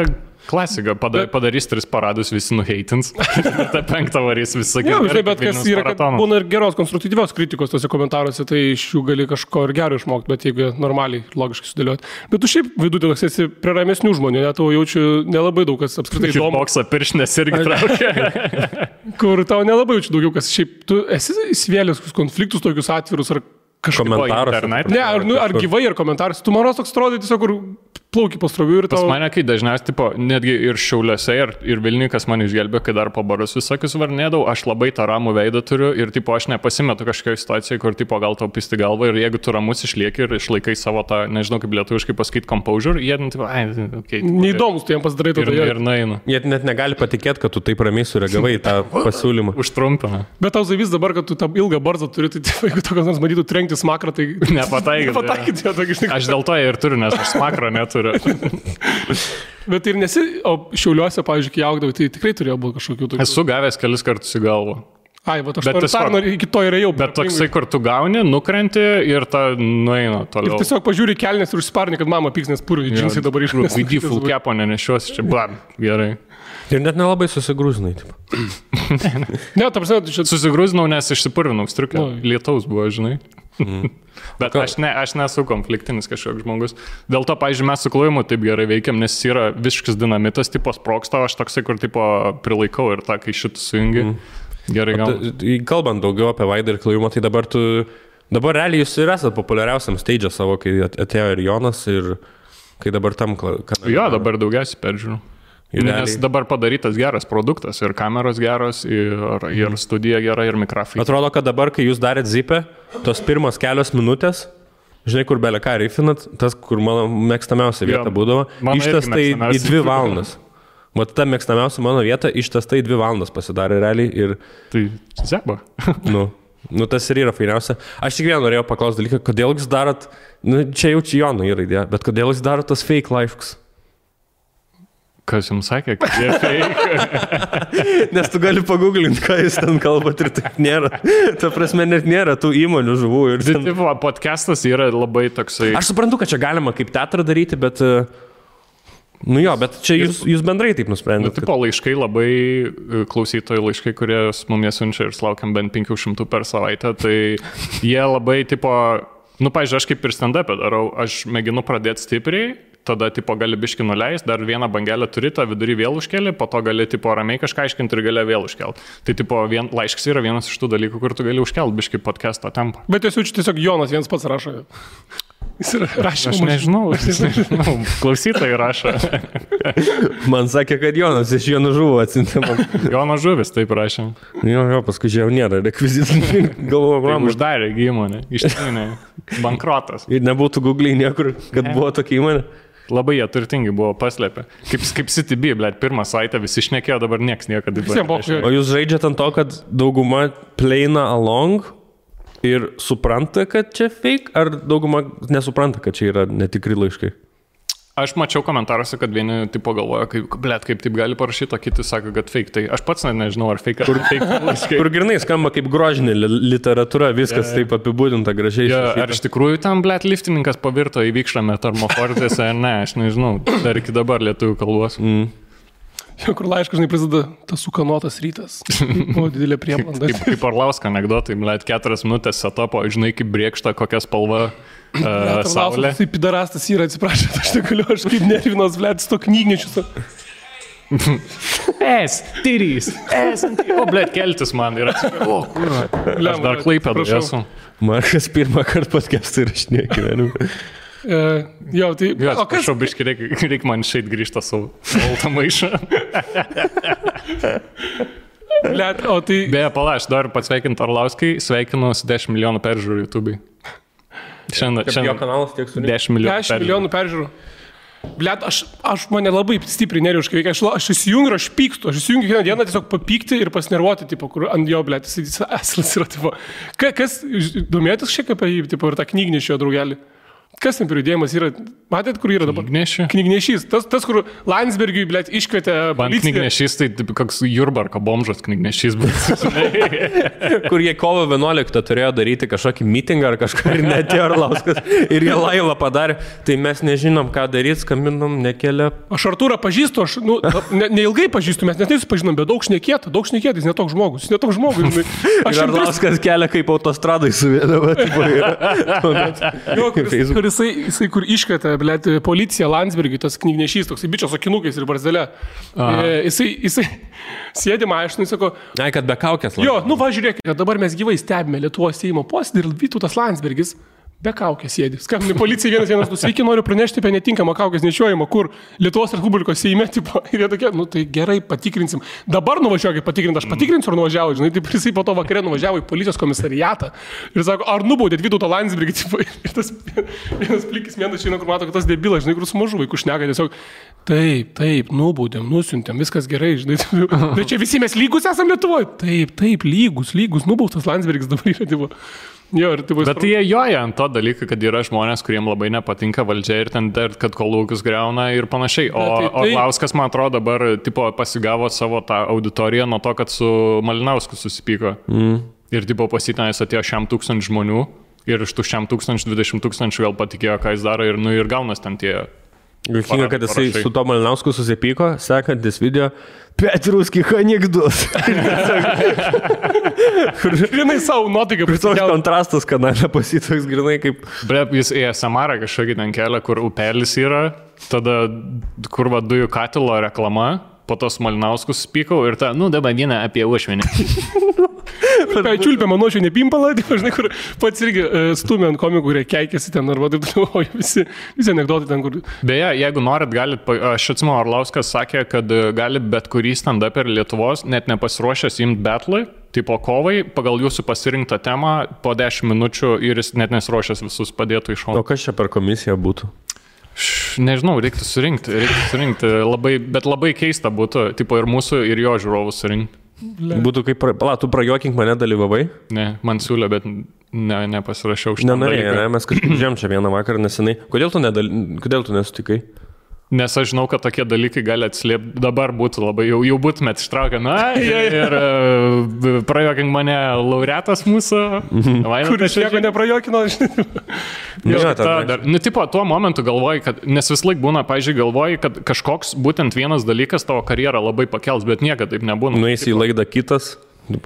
klasika, pada, padarys tris paradus, visi nuheitins. (laughs) Tą penktą varys visą Jo, kitą. žinai, bet kas yra, kad būna ir geros konstruktyvios kritikos tose komentaruose, tai iš jų gali kažko ir gero išmokti, bet jeigu normaliai, logiškai sudėlioti. Bet tu šiaip vidutį toks esi prie ramesnių žmonių, net tau jaučiu nelabai daug kas apskritai įdomu, Boksą piršinės irgi traukia. (laughs) kur tau nelabai jaučiu daugiau kas šiaip, tu esi įsivėlęs konfliktus tokius atvirus ar kažkaip. Komentaruose. internet. Ne, ar, nu, ar gyvai, ar komentaras. Tu man rodos toks atrodo tiesiog, kur plauki pasroviu ir Pas tau... mane, kai dažniausiai, tipo, netgi ir Šiauliuose, ir, ir Vilnikas man išgelbė, kai dar po barus visokius varnėdavau, aš labai tą ramų veidą turiu ir, tipo, aš nepasimetu kažkokioje situacijoje, kur, tipo, gal tau pisti galvą ir jeigu tu ramus išlieki ir išlaikai savo tą, nežinau kaip lietuviškai pasakyti, composure, jie, nu, tipo, ai, okay, Neįdomus, tu jam pasidarai Ir, tada. ir nainu. Jie net negali patikėti, kad tu taip ramiai sureagavai tą pasiūlymą. Užtrumpina. Bet tau zavis dabar, kad tu tą ilgą barzdą turi, tai tipo, jeigu tu kas nors matytų trenkti smakrą, tai... Nepataikyti. (laughs) Nepataikyti, jo, tokį, žinai. Aš dėl to ir turiu, nes aš smakro neturiu. (laughs) Bet ir nesi, o šiauliuose, pavyzdžiui, kai augdavai, tai tikrai turėjo būti kažkokių tokių. Esu gavęs kelis kartus į galvą. Ai, va, aš Bet tiesiog- dar noriu, iki to yra jau. Bet toksai, kur tu gauni, nukrenti ir ta nueina Ir toliau. tiesiog pažiūri kelnes ir užsparni, kad mama pyks, nes purvi džinsai dabar iš Vidį full kepo nenešiuosi, čia blam, gerai. Ir net nelabai susigrūzinai. Ne, ta prasme, čia... Susigrūzinau, nes išsipurvinau striukę. Nu. Lietaus buvo, žinai. Bet aš, ne, aš nesu konfliktinis kažkoks žmogus. Dėl to, pažiūrėjau, mes su klojimu taip gerai veikiam, nes jis yra visiškas dinamitas, tipo sproksta, aš toksai, kur tipo prilaikau ir tą, kai šitą sujungi. Mm. Gerai, gal. Kalbant daugiau apie Vaidą ir Klajumą, tai dabar tu, dabar realiai jūs ir esate populiariausiam stage savo, kai at- atėjo ir Jonas, ir kai dabar tam kanale. Jo, dabar daugiausiai peržiūrų. Ir Nes realiai- dabar padarytas geras produktas, ir kameros geros, ir, ir studija gera, ir mikrofai. Atrodo, kad dabar, kai jūs darėt zipę, tos pirmas kelios minutės, žinai, kur belė ką reifinat, tas, kur mano mėgstamiausia vieta Jo, būdavo, ištestai į dvi valandas. Vat ta mėgstamiausia mano vieta ištestai į dvi valandas pasidarė realiai ir, Tai zeba. (laughs) nu, nu tas ir yra fainiausia. Aš tik vieną norėjau paklausti dalyką, kodėl jūs darot, nu, čia jau čia Jono yra idėja, bet kodėl jūs darot tos fake lifes? Kas jums sakė, kad jie fake? (laughs) Nes tu gali paguglinti, ką jūs ten kalbat ir taip nėra. Ta prasme, net nėra tų įmonių žuvų. Ir Tai ten... tipo, podcastas yra labai toksai. Aš suprantu, kad čia galima kaip teatrą daryti, bet... e, Nu jo, bet čia jūs, jūs bendrai taip Nu, nusprendėte. tipo laiškai labai, e, klausytojų laiškai, kurie mumie siunčia ir sulaukiam bent 500 per savaitę, tai jie labai, tipo, nu, pažiūrėjau, aš kaip ir stand-up darau, aš mėginu pradėti stipriai, tada, tipo, gali biški nuleis, dar vieną bangelę turi, tą vidurį vėl užkeli, po to gali, tipo, ramiai kažką aiškinti ir gali vėl užkelti. Tai, tipo, vien, laiškas yra vienas iš tų dalykų, kur tu gali užkelti biški podcast'o tempą. Bet tiesiog čia tiesiog Jonas vienas pats rašo. Jis rašęs. Aš nežinau, aš nežinau, (laughs) klausytojai rašo. Man sakė, kad Jonas iš jo nužuvo atsintė man. Jono žuvis taip rašė. Jo, jo, paskui žiūrėjau, nėra rekvizitų. Galvoju, Tai man už... uždarė įmonę, ištynė. Bankrotas. Ir nebūtų googliai niekur, kad buvo tokia įmonė. Labai jie turtingi buvo paslėpę. Kaip, kaip CTB, blėt, pirmą savaitę visi šnekėjo, dabar niekas niekada Visiems buvo. O jūs žaidžiate ant to, kad dauguma pleina along ir supranta, kad čia fake, ar dauguma nesupranta, kad čia yra netikri laiškai? Aš mačiau komentaruose, kad vieni tipo galvoja, kaip, blėt, kaip taip gali parašyti, o kiti sako, kad fake. Tai aš pats net nežinau, ar fake ar fake. (laughs) laiškai. Kur grinai skamba kaip grožinė li- literatūra, viskas taip apibūdinta gražiai. Ja, išrašyta. ar iš tikrųjų ten, blėt, liftininkas pavirto į vykšlą metamorfozėse, ar ne, aš nežinau. Dar iki dabar lietuvių kalbos. Mm. Jo, kur laiškas, žinai, prasideda tas sukanotas rytas. (laughs) O didelė prieblanda. Kaip, kaip Orlausko anegdotai, blėt, keturias minutės setapo, žinai, kaip brėkšta, kokia spalva uh, saulė. Tai pidarastas yra, atsiprašau, aš negaliu, aš kaip nervinos, blėt, to knygnečius. (laughs) S, tyrys, S, o, blėt, keltis man yra. O, kur? Aš dar klaipę esu. Markas pirmą kartą podcast'ą įrašinėjo gyvenime. E, jo, tai... Jo, o kas? prašau, biškai, reikia reik man šeit grįžti savo baltą maišą. Blėt, o tai... Beje, pala, aš noriu pasveikinti Orlauskai, sveikinu su 10 milijonų peržiūrų YouTube. Šiandien, Jo šiandien kanalas tiek su 10 milijonų. 10 peržiūrų. milijonų peržiūrų. Blet, aš, aš mane labai stipriai nerviškai veikia. Aš, aš įsijungiu ir aš pykstu. Aš įsijungiu kiekvieną dieną tiesiog papykti ir pasinervuoti, tipo, kur ant jo, blet, jis (laughs) eslas yra, tipo. Ka, kas, domėtis šiek tiek apie jį, tipo, ir tą knygnešio draugelį. Kas ten per judėjimas yra? Matėt, kur yra dabar? Knygnešių? Knygnešys. Tas, tas kur Landsbergiui, blet, iškvietė Man knygnešys, tai koks Jurbarko bomžas knygnešys bus. (laughs) Kur jie kovo 11 turėjo daryti kažkokį mitingą ar kažką ir netėjo Arlauskas ir jie laivą padarė, tai mes nežinom, ką daryti, skambinam, nekelia. Aš Arturą pažįstu, aš, nu, ne, neilgai pažįstu, mes net nesusipažinom, bet daug šnekėta, daug šnekėta, jis netoks žmogus, jis netoks žmogus. (laughs) Aš Arlauskas kelia kaip autostradai suvėdavo. Jo, (laughs) kur, jisai, jisai kur iškvietė, blėt, policiją Landsbergį, tas knygnešys, toks bičias akinukais ir barzdelė. E, Jisai, jisai (laughs) sėdi mašinai, sako, Ai, kad be kaukės. jo, nu va žiūrėkite, dabar mes gyvai stebime Lietuvos Seimo posėdį ir Vytautas Landsbergis. Be kaukės sėdi. Skambini policija vienas vienas, sveiki, noriu pranešti apie netinkamą kaukės nešiojimą, kur Lietuvos Respublikos Seime, tipo, (laughs) ir jie tokie, nu tai gerai, patikrinsim. Dabar nuvažiuokit patikrinti, aš patikrinsiu, ar nuvažiavau, žinai, taip jisai po to vakarė nuvažiavo į policijos komisariatą ir sako, ar nubaudėt Vytautą Landsbergį, (laughs) tipo, ir tas vienas plikis mėnas šiandien, kur mato, kad tas debilas, žinai, kur su mažu vaiku šneka, tiesiog, taip, taip, nubaudėm, nusintėm, viskas gerai, žinai, tai čia visi mes lygus esame Lietuvoje. Taip, taip, lygus, lygus, nubaustas Landsbergis dabar yra, tipo. Jo, ir taip, Bet tai jie joja ant to dalyko, kad yra žmonės, kuriems labai nepatinka valdžia ir ten, dar, kad kolūkius greuna ir panašiai. O tai- tai- Orlauskas, man atrodo, dabar tipo, pasigavo savo tą auditoriją nuo to, kad su Malinausku susipyko. Mm. Ir tipo, pasitinęs atėjo šiam tūkstančių žmonių. Ir iš tų šiam tūkstančių, 20 tūkstančių vėl patikėjo, ką jis daro ir, nu, ir gaunas ten tie. Juokinga, kad jisai Parašai. su to Malinausku susipyko, sekantis video, Petruski anegdotas. (laughs) Grinai savo nuotaiką Toks prisikelt. kontrastas kanale pasitoks grinai kaip... Bre, jis į Samarą kažkokį ten kelią, kur upelis yra, tada kur va dujų katilo reklama, po to Malinauskus spykau ir ta, nu dabar dieną apie uošmenį. (laughs) Tai čiulpė mano šio nepimpalą, tai žinai, kur pats irgi uh, stumė ant komikų, kurie keikėsi ten, arba taip toliau, (laughs) o visi, visi anegdotai ten, kur... Beje, jeigu norit, galit, aš atsimenu, Arlauskas sakė, kad e, gali bet kurį stand-up ir Lietuvos, net nepasiruošęs imti betlui, tipo kovai, pagal jūsų pasirinktą temą, po 10 minučių ir jis net nesiruošęs visus padėtų iš O šono. kas čia per komisiją būtų? Nežinau, reiktų surinkti, reiktų surinkti, labai, bet labai keista būtų, tipo ir mūsų, ir jo žiūrovų surinkti. Būtų kaip, pra- pala, tu prajokink mane dalyvavai? Ne, man siūlė, bet ne, nepasirašiau šitą. Nenorėjai, ne, mes kažkaip žem čia vieną vakarą nesenai. Kodėl tu, nedal... Kodėl tu nesutikai? Nes aš žinau, kad tokie dalykai gali atsiliepti, dabar būtų labai, jau, jau būtumėt ištraukę, na, (laughs) ir, ir e, prajuokink mane laureatas mūsų. Vainotas Kur iš nieko neprajokino. (laughs) Nu, Jo, jo, ta, dar, nu, tipo, tuo momentu galvoji, kad, nes vis laik būna, pažiūrėjau, galvoji, kad kažkoks būtent vienas dalykas tavo karjerą labai pakels, bet niekada taip nebūna. Nueisi į laidą kitas.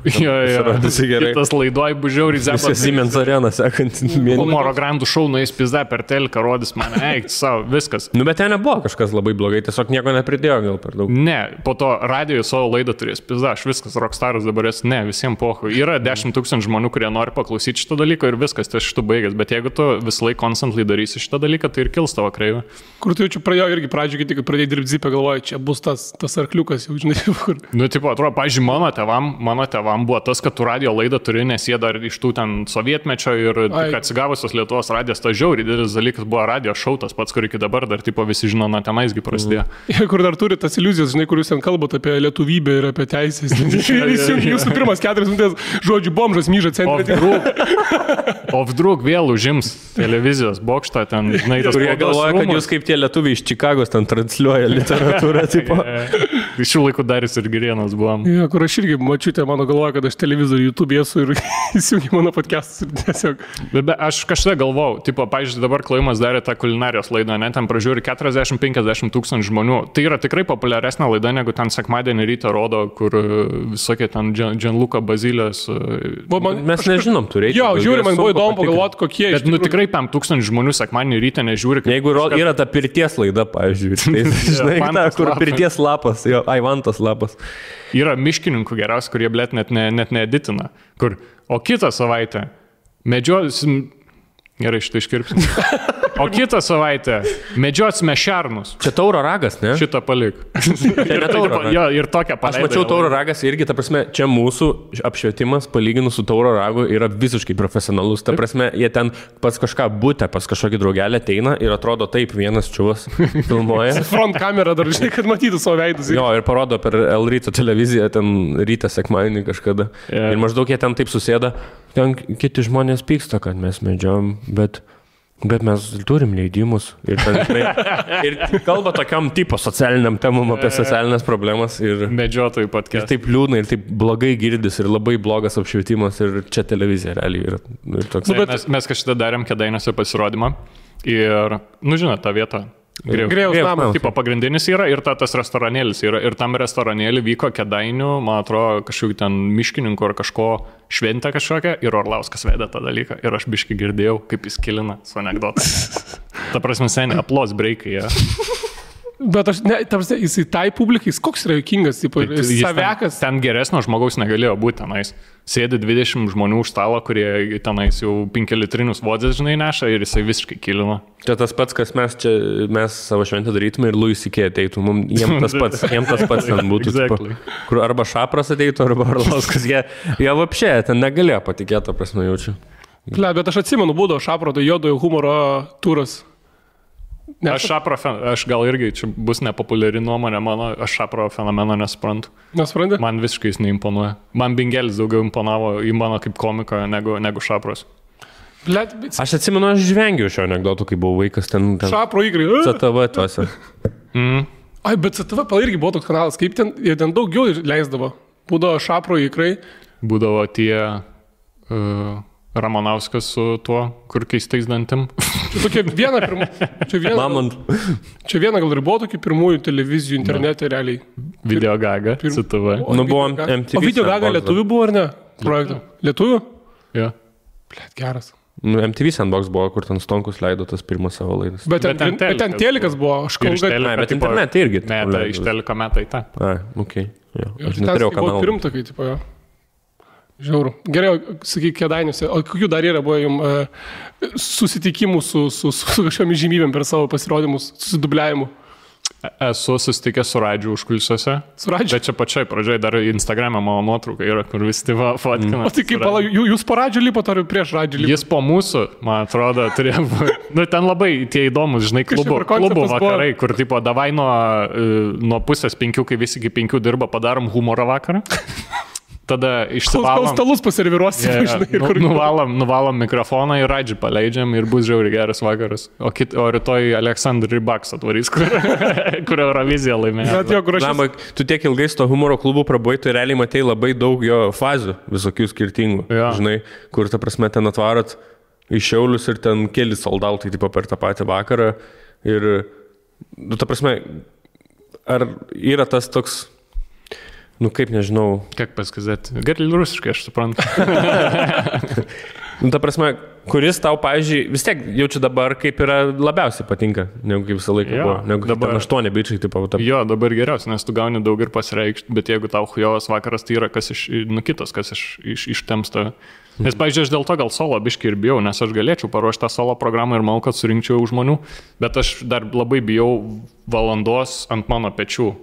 Jo, jo, Pasirodysi gerai. Tas laidoj bužiauri Visą zepas. Siemens areną sekant mėnesį. Humoro grandų šau nueis pizda per telką, rodys man, eik savo, viskas. Nu, bet ten nebuvo kažkas labai blogai, tiesiog nieko nepridėjo gal per daug. Ne, po to radijo savo laidą turės pizda, aš viskas, rockstaras dabar esi, ne, visiems pohu. Yra 10 tūkstančių žmonių, kurie nori paklausyti šitą dalyką ir viskas, tai šitų baigęs. Bet jeigu tu visą laiką konstantly darysi šitą dalyką, tai ir kils tavo kreivė. Kur tu jau čia pradėjo irgi pradžioje, kai tik pradėjai dirbti zipę, galvoju, čia bus tas, tas arkliukas, jau žinai, (laughs) kur. Nu, tipo, atrodo, pažiūrėjau, mano tevam, mano tevam buvo tas, kad tu radio laidą turi, nes jie dar iš tų ten sovietmečio ir tik atsigavusios Lietuvos radijas, tas žiauriai didelis dalykas buvo radio šautas, pats, kur iki dabar dar, tipo, visi žino, nuo tenaisgi prasidėjo. (laughs) Ir kur dar turi tas iliuzijas, žinai, kur jūs ten kalbate apie lietuvybę ir apie teisės. (laughs) Jūsų pirmas keturias minutės žodžių bomžas myža centre. vdruk, o vdruk vėl užims televizijos bokštą, ten, žinai, tas Kurie galvoja, kad jūs kaip tie lietuviai iš Čikagos ten transliuoja literatūrą, (laughs) tipo. Iš šių laikų Darius ir Girienas buvom. Ja, kur aš irgi mačiute, mano galvoja, kad aš televizorių YouTube esu ir (laughs) įsijungi mano podcastus ir tiesiog. Bet be, aš kažkada galvojau, tipo, pažiūrėjau, dabar Klaimas darė tą kulinarijos laidą, net ten pražiūri 40-50 tūkstančių žmonių. Tai yra tikrai populiaresnė laida, negu ten sekmadienį rytą rodo, kur e, visokie ten Džanluka Bazilės. e, Buvo man, Mes nežinom, turėti. Jo, žiūri, man buvo įdomu pagalvoti, kokie Bet, nu, tikrai 5 tūkstančių žmonių sekmadienį rytą nežiūri. kaip Jeigu yra ta pirties laida, pavyzdžiui, tai (laughs) žinai, ta, Vantos kur pirties lapas, jo, Aivantas lapas. Yra miškininkų geriausių, kurie, blėt, net, ne, net needitina. Kur, o kitą savaitę medžiosim. Gerai, šitą iškirpsim. O kitą savaitę medžiosime šernus. Čia tauro ragas, ne? Šitą palik. Ne tauro. Jo, ir tokią Aš paleido. mačiau tauro ragas irgi, ta prasme, čia mūsų apšvietimas palyginus su tauro ragu yra visiškai profesionalus. Ta prasme, jie ten pas kažką būtę, pas kažkokį draugelį ateina ir atrodo taip, vienas čiuvas (laughs) filmuoja. front kamera dar, žinai, kad matytų savo veidus. Jo, ir parodo per L ryto televiziją ten rytą sekmadienį kažkada. Yeah. Ir maždaug jie ten taip susėda, ten kiti žmonės pyksta, kad mes medžiom, bet, bet mes turim leidimus. Ir, ten, žinai, ir kalba tokiam tipo socialiniam temam apie socialinės problemas. Ir, Medžiotojų ir podcast. taip liūdna, ir taip blogai girdis, ir labai blogas apšvietimas, ir čia televizija realiai. Nu, ir toks, Nu, bet... mes, mes kažkada darėm kėdainiuose pasirodymą. Ir, nu žinot, tą vietą. Grėjau. Grėjaus namas. namas. Tipo pagrindinis yra ir ta, tas restoranėlis yra. Ir tam restoranėlį vyko kėdainių, man atrodo, kažkokiu ten miškininku ar kažko šventę kažkokią. Ir Orlauskas vedė tą dalyką. Ir aš biški girdėjau, kaip jis kilina su anegdotais. (laughs) Ta prasme, seniai, aplos breikai. Ja. Bet aš, ne, tam, jisai tai publikai, jis koks yra juokingas, tipo, jis Jis savekas. Ten, ten geresnio žmogaus negalėjo būti tenais. Sėdi 20 žmonių už stalo, kurie tenais jau 5 litrinius vodės, žinai, neša ir jisai visiškai kilino. Čia tas pats, kas mes čia, mes savo šventę darytume ir Luis Ikė ateitų, mums, jiem tas (laughs) pats, jiem tas pats ten būtų. Exactly. Tipo, kur arba Šapras ateitų, arba Arlauskas, jie, jie vapšė, ten negalėjo patikėti, prasme, jaučiu. Ble, bet aš atsimenu, būdavo šaprodo jodojo humoro turas. Ne, Aš šapro, aš gal irgi, čia bus nepopuliari nuomonė mano, aš šapro fenomeno nesuprantu. Nesupranti? Man visiškai jis neimponuoja. Man Bingelis daugiau imponavo į mano kaip komiką negu, negu šapros. Ble, bet Aš atsimenu, aš žvengiau šio anegdotų, kai buvau vaikas ten, ten šapro įgrai. CTV tuose. Mm. Ai, bet CTV pal irgi buvo toks kanalas, kaip ten, jie ten daugiau leisdavo. Būdavo šapro įgrai. Būdavo tie uh, Ramonauskas su tuo, kur keistais dantim. Čia tokia viena, pirma, čia viena, Mamant. čia viena gal ir buvo tokių pirmųjų televizijų internete realiai. Video gaga, Pirm- CTV. Nu, buvom MTV O video gaga lietuvių buvo ar ne? Projektų. Lietuvių? Ja. Blet, geras. Nu, MTV Sandbox buvo, kur ten Stonkus leido tas pirmas savo laidas. Bet ten, Bet ten bet ten telikas telikas buvo, aš kalbu, kad... Ne, bet internete irgi Meta, leidau. iš teliko meta į tą. Ai, okei. Okay. Jo, Aš neturėjau kanalo. pirmtakai, tipo, jo. Žiauru. Gerai, sakyk, kėdainiuose. O kokių dar yra buvo jums uh, susitikimų su, su, su, kažkomis žymybėm per savo pasirodymus, susidubliavimu? Esu susitikęs su Radžiu užkulisiuose. Su Radžiu? Bet čia pačioj pradžioj dar Instagram'e mano nuotrauka yra, kur visi tėva fotkina. O tai kaip, pala, jū- jūs po radžio lipot ar prieš radžio lipot? Jis po mūsų, man atrodo, turėjo būti. Nu, ten labai tie įdomus, žinai, klubo, klubo buvo? vakarai, kur, tipo, davai nuo, e, nuo pusės penkių, kai visi iki penkių dirba, padarom humoro vakarą. Tada Kol, kol išsivalom. stalus pasireviruosi, Yeah, žinai, ir nu, kur... nuvalom, nuvalom mikrofoną ir radžių paleidžiam ir bus žiauri geras vakaras. O, kit, o rytoj Aleksandr Rybaks atvarys, (laughs) kur, kur Euroviziją laimėjo. Bet jo. Na, tu tiek ilgai su to humoro klubu prabuvai, tu realiai matei labai daug jo fazių, visokių skirtingų. Jo. Žinai, kur ta prasme ten atvarot iš šiaulius ir ten keli soldautai tipo per tą patį vakarą. Ir, nu, ta prasme, ar yra tas toks, nu kaip nežinau, Kiek paskazėti? Gerai, rusiškai aš suprantu. (laughs) nu, ta prasme, kuris tau, pavyzdžiui, vis tiek jaučiu dabar, kaip yra labiausiai patinka, negu kaip visą laiką Jo, buvo. Negu dabar- aštuoni bičiai, tipo, ta... Jo, dabar geriausia, nes tu gauni daug ir pasireikšti, bet jeigu tau hujovas vakaras, tai yra kas iš, nu kitas, kas iš, iš, ištemsta. Nes, pavyzdžiui, aš dėl to gal solo biški ir bijau, nes aš galėčiau paruošti tą solo programą ir manau, kad surinkčiau žmonių, bet aš dar labai bijau valandos ant mano pečių.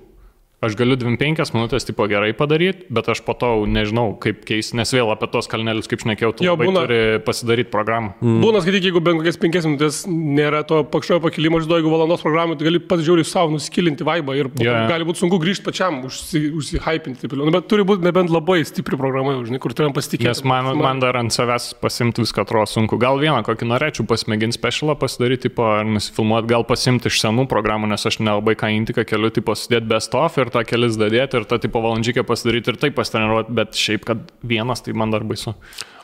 Aš galiu 25 minutės tipo gerai padaryti, bet aš po to nežinau, kaip keisti, nes vėl apie tos kalnelius, kaip šnekėjau, tu labai būna- turi pasidaryti programą. Mm. Būna skaityti, jeigu bent kokias penkias minutės nėra to pakščiojo pakilimo, žinau, jeigu valandos programai, tai gali pats žiūri savo nusikilinti vaibą ir jo. gali būti sunku grįžti pačiam, užsi, užsihypinti. taip toliau. Nu, bet turi būti nebent labai stipri programa, žinai, kur turim pasitikėti. Nes man, man dar ant savęs pasimti viską atrodo sunku. Gal vieną kokį norėčiau pasimėginti specialą pasidaryti, tipo, ar nusifilmuoti, gal pasimti iš senų programų, nes aš nelabai ką intiką keliu, tipo, sudėti best of ir tą kelis dadėti ir tą tipo valandžikę pasidaryti ir taip pasitreniruoti, bet šiaip, kad vienas, tai man dar baisu.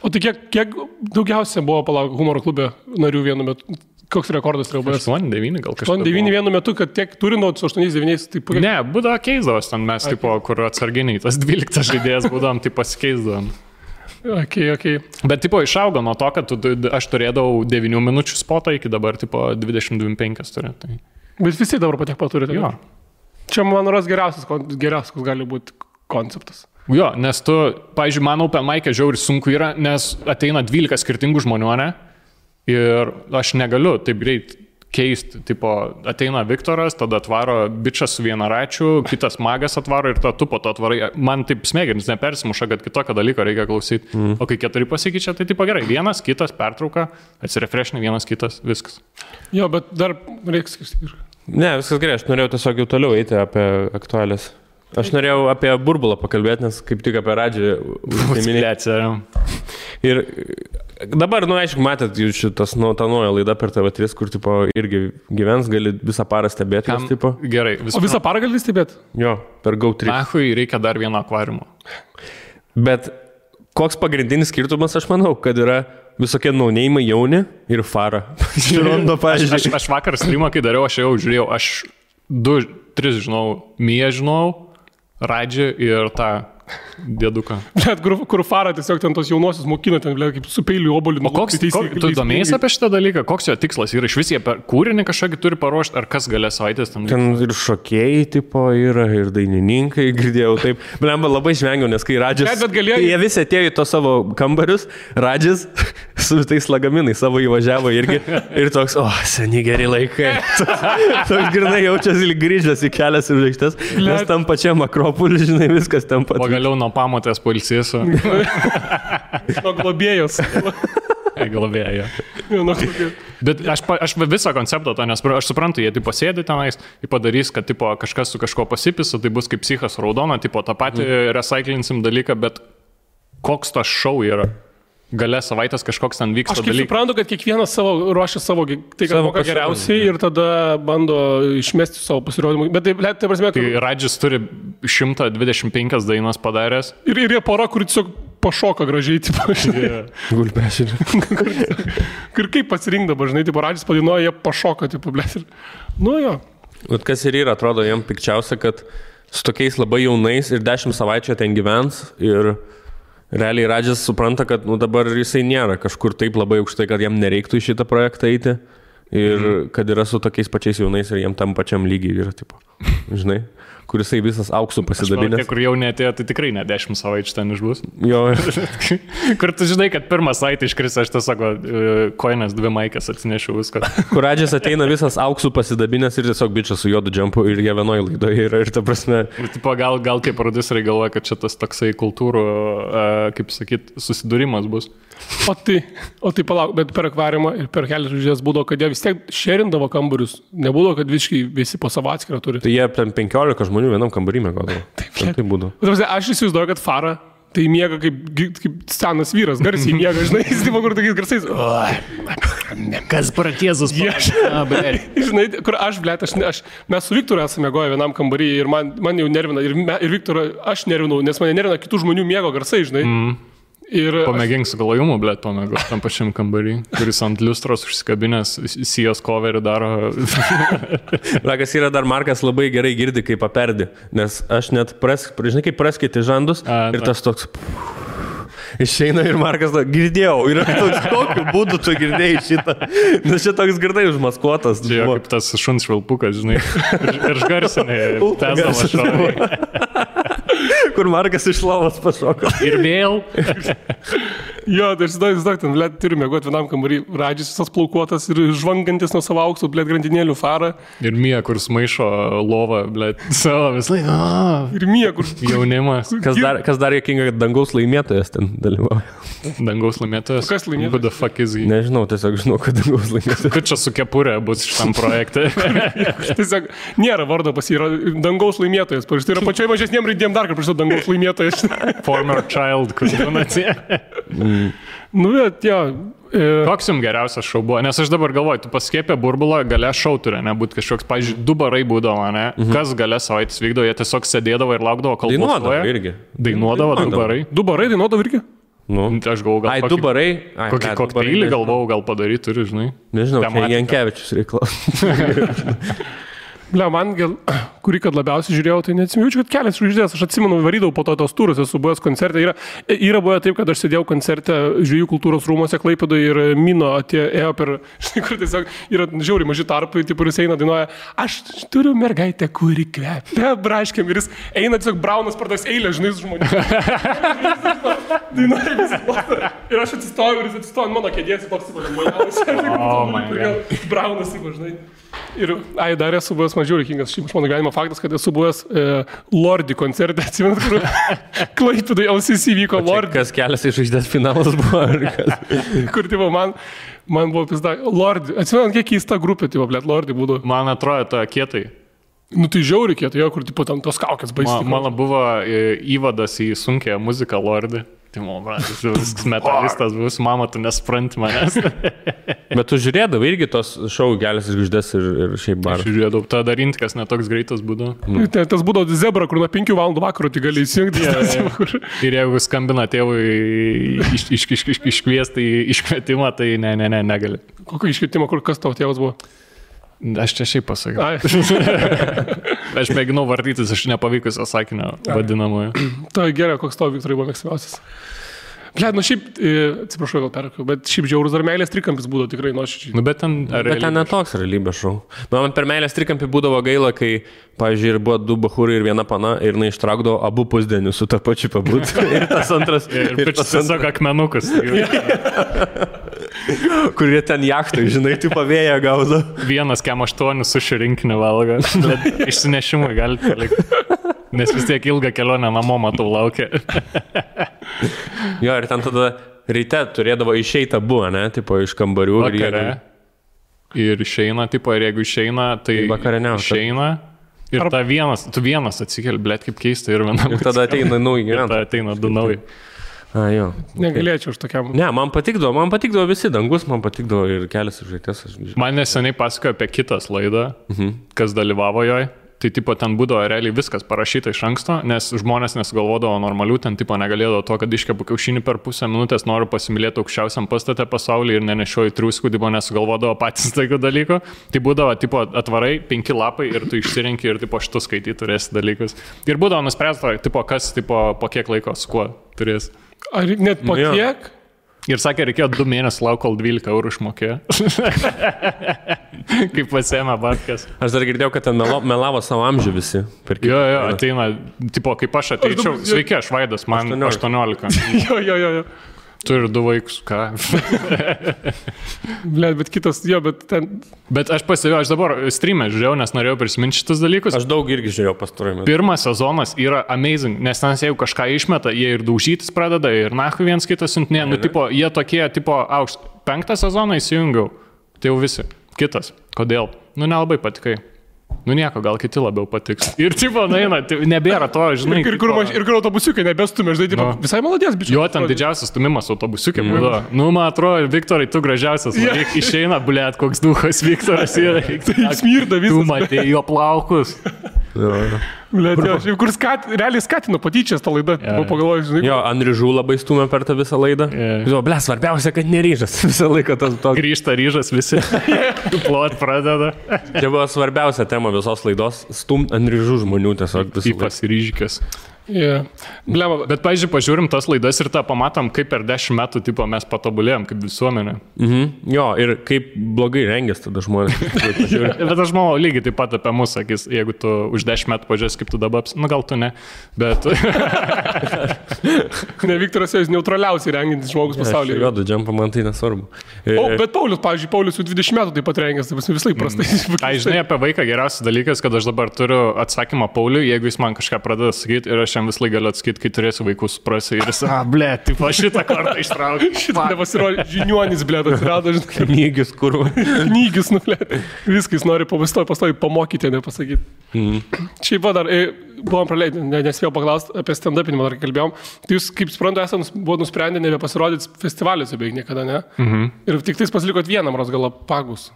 O tai kiek, kiek daugiausia buvo palauk humoro klube narių vienu metu? Koks rekordas yra buvęs? 8-9 gal kažkas. 8-9 vienu metu, kad tiek turi nuo 8-9, tai puikiai. Ne, būdavo keisdavos ten mes, tipo, kur atsarginiai, tas 12 žaidėjas būdavom, tai pasikeisdavom. Ok, ok. Bet, tipo, išaugo nuo to, kad tu, aš turėdavau 9 minučių spotą iki dabar, tipo, 22-5 turiu. Tai... Bet visi dabar patiek pat turite. Jo. Čia, man ras geriausias, geriausias, gali būti konceptas. Jo, nes tu, pavyzdžiui, man Open Mike žiauri sunku yra, nes ateina 12 skirtingų žmonių, ne? Ir aš negaliu taip greit keisti, tipo, ateina Viktoras, tada atvaro bičias su vienaračiu, kitas magas atvaro ir tada tu po to atvarai. Man taip smegenys nepersimuša, kad kitokio dalyko reikia klausyti. Mm. O kai keturi pasikeičia, tai tipo gerai, vienas, kitas, pertrauka, atsirefrešni, vienas, kitas, viskas. Jo, bet dar reikia skirti. Ne, viskas gerai, aš norėjau tiesiog jau toliau eiti apie aktualias. Aš norėjau apie burbulą pakalbėti, nes kaip tik apie radžią. Užsiminėti. Ir dabar, nu, aišku, matėt, jūs šitas, nu, ta nauja laida per TV3, kur, tipo, irgi gyvens, gali visą parą stebėti, Kam, tipo, gerai, O visą parą gali stebėti? jo, per GO3. Nahui reikia dar vieno akvariumo. Bet koks pagrindinis skirtumas, aš manau, kad yra visokie naunėjimai jauni ir fara. (laughs) Žiūrondo, Aš, pažiūrėjau. aš, aš vakar streamą, kai dariau, aš jau žiūrėjau, aš du, tris žinau, Mie žinau, Radži ir tą dėduką. Bet kur, kur fara tiesiog ten tos jaunosius mokina, ten, ble, kaip su peiliu obolį. O koks, ko, tu domėjai apie šitą dalyką, koks jo tikslas yra, iš vis jie per kūrinį kažkokį turi paruošti, ar kas galės savaitės ten. Ten ir šokėjai, tipo, yra, ir dainininkai, (laughs) girdėjau taip. Blemba labai žvengiau, nes kai Radžis... Bet- bet galėjo- Jie visi atėjo į to savo kambarius, Radžis (laughs) su tais lagaminais savo įvažiavo irgi. (laughs) Ir toks, o, seni geri laikai. toks grinai jaučiasi lyg grįžęs į kelias ir žvaigždės. Nes tam pačiam Akropolį, žinai, viskas ten pat. Pagaliau nuo pamotės polsėsiu. (laughs) Nuo. Nuo globėjos. (laughs) Bet aš, aš visą konceptą to nesprantu, aš suprantu, jie tipo sėdi tenais, padarys, kad tipo, kažkas su kažkuo pasipisa, tai bus kaip psichas raudona, tipo tą patį mm. recyclinsim dalyką, bet koks tas šau yra? Gale savaitės kažkoks ten Aš vyksta kaip dalykas. suprantu, kad kiekvienas savo ruošia savo, tai ką Savo pasirodymą. geriausiai ir tada bando išmesti savo pasirodymą. Bet tai, tai prasme, Tai kad Radžis turi 125 dainas padaręs. ir, ir jie pora, kur tiesiog pašoka gražiai, tipo, (laughs) žinai. Gulbešinė. Ir kaip pasirinkdavo, žinai, tipo, radžis padainuoja, jie pašoka, tipo. Ir... Nu jo. Vat kas ir yra, atrodo, jam pikčiausia, kad su tokiais labai jaunais ir dešimt savaičių ten gyvens ir realiai Radžas supranta, kad nu, dabar jisai nėra kažkur taip labai aukštai, kad jam nereiktų į šitą projektą eiti. Ir mm. kad yra su tokiais pačiais jaunais ir jiem tam pačiam lygiai yra, tipo, žinai, kur jisai visas auksų Tie, pasidabinęs. kur jau netėjo, tai tikrai ne 10 savaičių ten išbus. Jo, (laughs) kur tu žinai, kad pirmą savaitę iškris, aš tiesiog e, koinas dvi maikės atsinešiau viską. (laughs) kur Radžas ateina visas auksų pasidabinęs ir tiesiog bičias su juodu džempu ir jie vienoje laidoje yra ir ta prasme, Ir, tipo, gal, gal tie produceriai galvoja, kad čia tas toksai kultūrų, e, kaip sakyt, susidūrimas bus. O tai, o tai palauk, bet per akvariumą ir per kelias žvaigždės būdavo, kad jie vis tiek šerindavo kambarius. Nebūdavo, kad visiškai visi po savo atskirą turi. tai jie ten 15 žmonių vienam kambarį mėgodavo. (laughs) Taip, tai būdų. Ta prasme, Aš įsivaizduoju, kad Fara tai miega kaip, kaip senas vyras, garsiai miega, žinai, jis tipo kur tokiais garsais. Kas pratiezus? Aš, (laughs) žinai, kur aš, blėt, aš, aš, mes su Viktoru esame goję vienam kambarį ir man, man jau nervina, ir, me, ir Viktorą aš nervinau, nes mane nervina kitų žmonių miego garsai, žinai. Mm. Ir Pamėgink su galojumu, blėt, pamėgok tam pačiam kambarį, kuris ant liustros užsikabinęs, sijos coverį daro. (laughs) Ragas yra dar Markas labai gerai girdi, kaip paperdi, nes aš net, pras, žinai, kaip praskyti žandus A, ir ta. tas toks... Išeina ir Markas, to, girdėjau, ir toks, kokiu būdu tu girdėjai šitą. Nes čia toks girdai užmaskuotas. Čia kaip tas šuns švilpukas, žinai. Ir, ir išgarsinai, tesdavo garsas šovį. (laughs) (laughs) Kur Markas iš lavos pašoko. Ir vėl. (laughs) Jo, tai aš žinau, žinau, ten, blėt, turime mėgoti vienam kambarį, radžys visas plaukuotas ir žvangantis nuo savo aukso, blėt, grandinėlių farą. Ir Mija, kur smaišo lovą, blėt, savo vis laik. Ir mie, kur... Jaunimas. Kas dar, kas dar jokinga, kad dangaus laimėtojas ten dalyvauja. Dangaus laimėtojas. Kas laimėtojas? Who the fuck is he? Nežinau, tiesiog žinau, kad dangaus laimėtojas. Kad čia su kepurė bus šitam projekte. (laughs) Tiesiog nėra vardo pas jį, yra dangaus laimėtojas. Pavyzdžiui, tai yra pačiai mažesniem raidėm dar kartą prašau dangaus laimėtojas. (laughs) Former child, kur donacija. nu, bet jo. E, Koks jums geriausias šau buvo? Nes aš dabar galvoju, tu paskėpė burbulą, gale šau turi, nebūtų kažkoks, pažiūrėjau, du barai būdavo, ne? Mhm. Kas gale savaitės vykdavo, jie tiesiog sėdėdavo ir laukdavo, kol Dainuodavo balsuoja. irgi. Dainuodavo du Dainuodavo. barai. du barai dainuodavo irgi? Nu. Aš galvoju, gal Ai, kokį- du barai. Ai, Kokį du kokteilį galvojau, gal padaryti turi, žinai. Nežinau, čia Tematika. Jankievičius reikalas. (laughs) Ble, man, gal, kurį kad labiausiai žiūrėjau, tai neatsimenu, kad kelias žvaigždės. Aš atsimenu, varydavau po to tos turus, esu buvęs koncerte. Yra, yra buvę taip, kad aš sėdėjau koncerte žvėjų kultūros rūmose Klaipėdoje ir Mino atėjo ėjo per, (laughs) žinai, kur tiesiog yra žiauri maži tarpai, ir jis eina dainuoja, aš turiu mergaitę, kuri kvepia, braškiam, ir jis eina tiesiog braunas per tas eilės, žinai, su žmonėmis. (laughs) Dainuoja plota. Ir aš atsistoju ir jis atsistoja ant mano kėdės, toks, tipo, Oh my God. braunas, tipo, žinai. Ir, ai, dar esu buvęs mažiau reikingas, šiaip iš mano gyvenimo faktas, kad esu buvęs e, Lordi koncerte, (laughs) atsimenat, kur Klaipėdai LCC vyko Lordi, Kas kelias iš žvaigždės finalas buvo. ar (laughs) kas? kur, tipo, man, man buvo pizda, Lordi, atsimenat, kiek keista grupė, tipo, blėt, Lordi būdavo. Man atrodo, to kietai. Nu, tai žiauriai kieta, jo, kur, tipo, tam tos kaukės baisiai. mano buvo e, įvadas į sunkę muziką Lordi. Mano bratas, viskas metalistas bus, mama, tu nespranti manęs. (laughs) Bet tu žiūrėdavai irgi tos šau iš žvaigždės ir, ir šiaip bar. Aš žiūrėjau, tada dar intikas netoks greitas būdavo. Tai tas būdavo zebra, kur nuo 5 val. vakaro tik gali įsijungti. Jo. yeah. (laughs) Ir jeigu skambina tėvui iš, iš, iš, iš, iškviesti į iškvietimą, tai ne, ne, ne, negali. Kokio iškvietimo, kur kas tavo tėvas buvo? Aš čia šiaip pasakiau. (laughs) Aš mėginau vartytis iš nepavykusio sakinio vadinamojo. (clears throat) tai gerai, koks tavo Viktorai buvo mėgstamiausias. Ble, nu šiaip, e, atsiprašau, gal perkiau, bet šiaip žiaurus dar meilės trikampis būdavo tikrai nuoširdžiai. Nu, bet ten... ar Bet ten netoks realybės šau. Man per meilės trikampį būdavo gaila, kai, pavyzdžiui, ir buvo du bahūrai ir viena pana ir jinai ištraukdavo abu pusdienius su tą pačiu pabūti. (laughs) ir tas antras. Ir ir tas antras, tiesiog akmenukas. (laughs) (laughs) kurie ten jachtai, žinai, tu pavėję gaudo. Vienas kem aštuonių su šį rinkinį valgo. Bet išsinešimui galite palikti. Nes vis tiek ilgą kelionę namo matau laukia. (laughs) Jo, ir ten tada ryte turėdavo išeiti abu, ne, tipo iš kambarių. ir Vakare. Ir išeina, tipo, ir jeigu išeina, tai... Vakarieniauja. Išeina. Ir ta vienas, tu vienas atsikeli, blėt, kaip keista ir vienam. Ir tada ateina nauji Ir gyventojai. tada ateina du nauji. A, jo. Negalėčiau už tokiam. Ne, man patikdavo, man patikdavo visi dangus, man patikdavo ir kelias iš žaitės. Aš... Man neseniai pasakojo apie kitas laidą, mhm. kas dalyvavo joj. Tai tipo ten būdavo realiai viskas parašyta iš anksto, nes žmonės nesugalvodavo normalių, ten tipo negalėdavo to, kad iškepu kiaušinį per pusę minutės, noriu pasimylėti aukščiausiam pastate pasaulyje ir nenešioju triuskų, tipo nesugalvodavo patys (laughs) tokių dalykų. Tai būdavo tipo atvarai, penki lapai ir tu išsirinki ir tipo šitus skaityti turėsi dalykus. Ir būdavo nuspręsta, tipo kas tipo po kiek laiko su kuo turės. Ar net po Nu tiek? Ir sakė, reikėjo 2 mėnesius laukti, kol 12 eurų išmokėjo. (laughs) Kaip pasėmė Batkas. Aš dar girdėjau, kad ten melavo savo amžių visi. Per Jo, jo, ateina, tipo, kaip aš ateičiau. Sveiki, aš Vaidas, man 18. 18. (laughs) Jo, jo, jo. jo. Turiu du vaikus, ką. (laughs) Ble, bet kitas, jo, bet ten. Bet aš pasivėjau, aš dabar streamę žiūrėjau, nes norėjau prisiminti šitus dalykus. Aš daug irgi žiūrėjau pastarojame. Pirmas sezonas yra amazing, nes ten jeigu kažką išmeta, jie ir daužytis pradeda, ir nahu viens kitas siuntinė, nu, tipo, jie tokie, tipo, aukšt. Penktą sezoną įsijungiau, tai jau visi. Kitas. Kodėl? Nu, nelabai patikai. Nu, nieko, gal kiti labiau patiks. Ir, tipo, naina, nebėra to, žinai. Ir kur, tipo- maž, ir kur autobusiukai nebestumė, žinai, tipo, Nu. visai malodės, bičiuliai. Jo, ten didžiausias stumimas autobusiukė būdavo. Nu, man atrodo, Viktorai, tu gražiausias. Yeah. Išeina, blėt, koks duhas Viktoras yra. (laughs) Taip smirda Tu visas. matė jo plaukus. Ble, jo, šiaip kur skat, realiai skatino patyčias tą laidą. Jo. Yeah. Pagalvoju, žinai. Jo, Andrižų labai stumė per tą visą laidą. Jo. Jo, ble, svarbiausia, kad neryžas. (laughs) Visą laiką tas to. Grįžta ryžas visi. (laughs) Plot pradeda. Čia buvo svarbiausia tema visos laidos - stumt Andrižų žmonių tiesiog visą laiką. Ypas ryžikės. Yeah. Blema, bet pažiūrėjau, pažiūrim tas laidas ir tą pamatom, kaip per dešimt metų tipo, mes patobulėjom kaip visuomenė. Mhm. Jo, ir kaip blogai rengės tada žmonės. (laughs) pažiūri. Bet aš manau, lygiai taip pat apie mus sakys, jeigu tu už dešimt metų pažiūrės, kaip tu dabar, aps- nu gal tu ne, bet (laughs) ne Viktoras jau neutraliausiai rengintis žmogus pasaulyje. Juodu džempą man tai nesvarbu. E, O, bet Paulius, pavyzdžiui, Paulius jau 20 metų taip pat rengęs, tai visai prastai. Tai žinai apie vaiką geriausias dalykas, kad aš dabar turiu atsakymą Pauliui, jeigu jis man kažką pradeda sakyti ir aš jam vis laik galiu atsakyti, kai turėsiu vaikus, suprasi ir jis, a, ble, taip aš šitą kartą ištraukiu. (laughs) Šitą nepasirodė, žiniuonis, blė, atsirado, žinai, (laughs) Knygis, kur. (laughs) knygis, nu, blė. Viskas nori pastovi, pastovi pamokyti, nepasakyti. Mhm. Šiaip va dar, e, buvom praleidę, ne, nespėjau paklausti apie stand-upinimą, dar kalbėjom. Tai jūs, kaip suprantu, esate buvo nusprendę nebepasirodyti festivaliuose beveik niekada, ne? Mhm. Ir tik tais pasilikot vienam Rosgalapagus.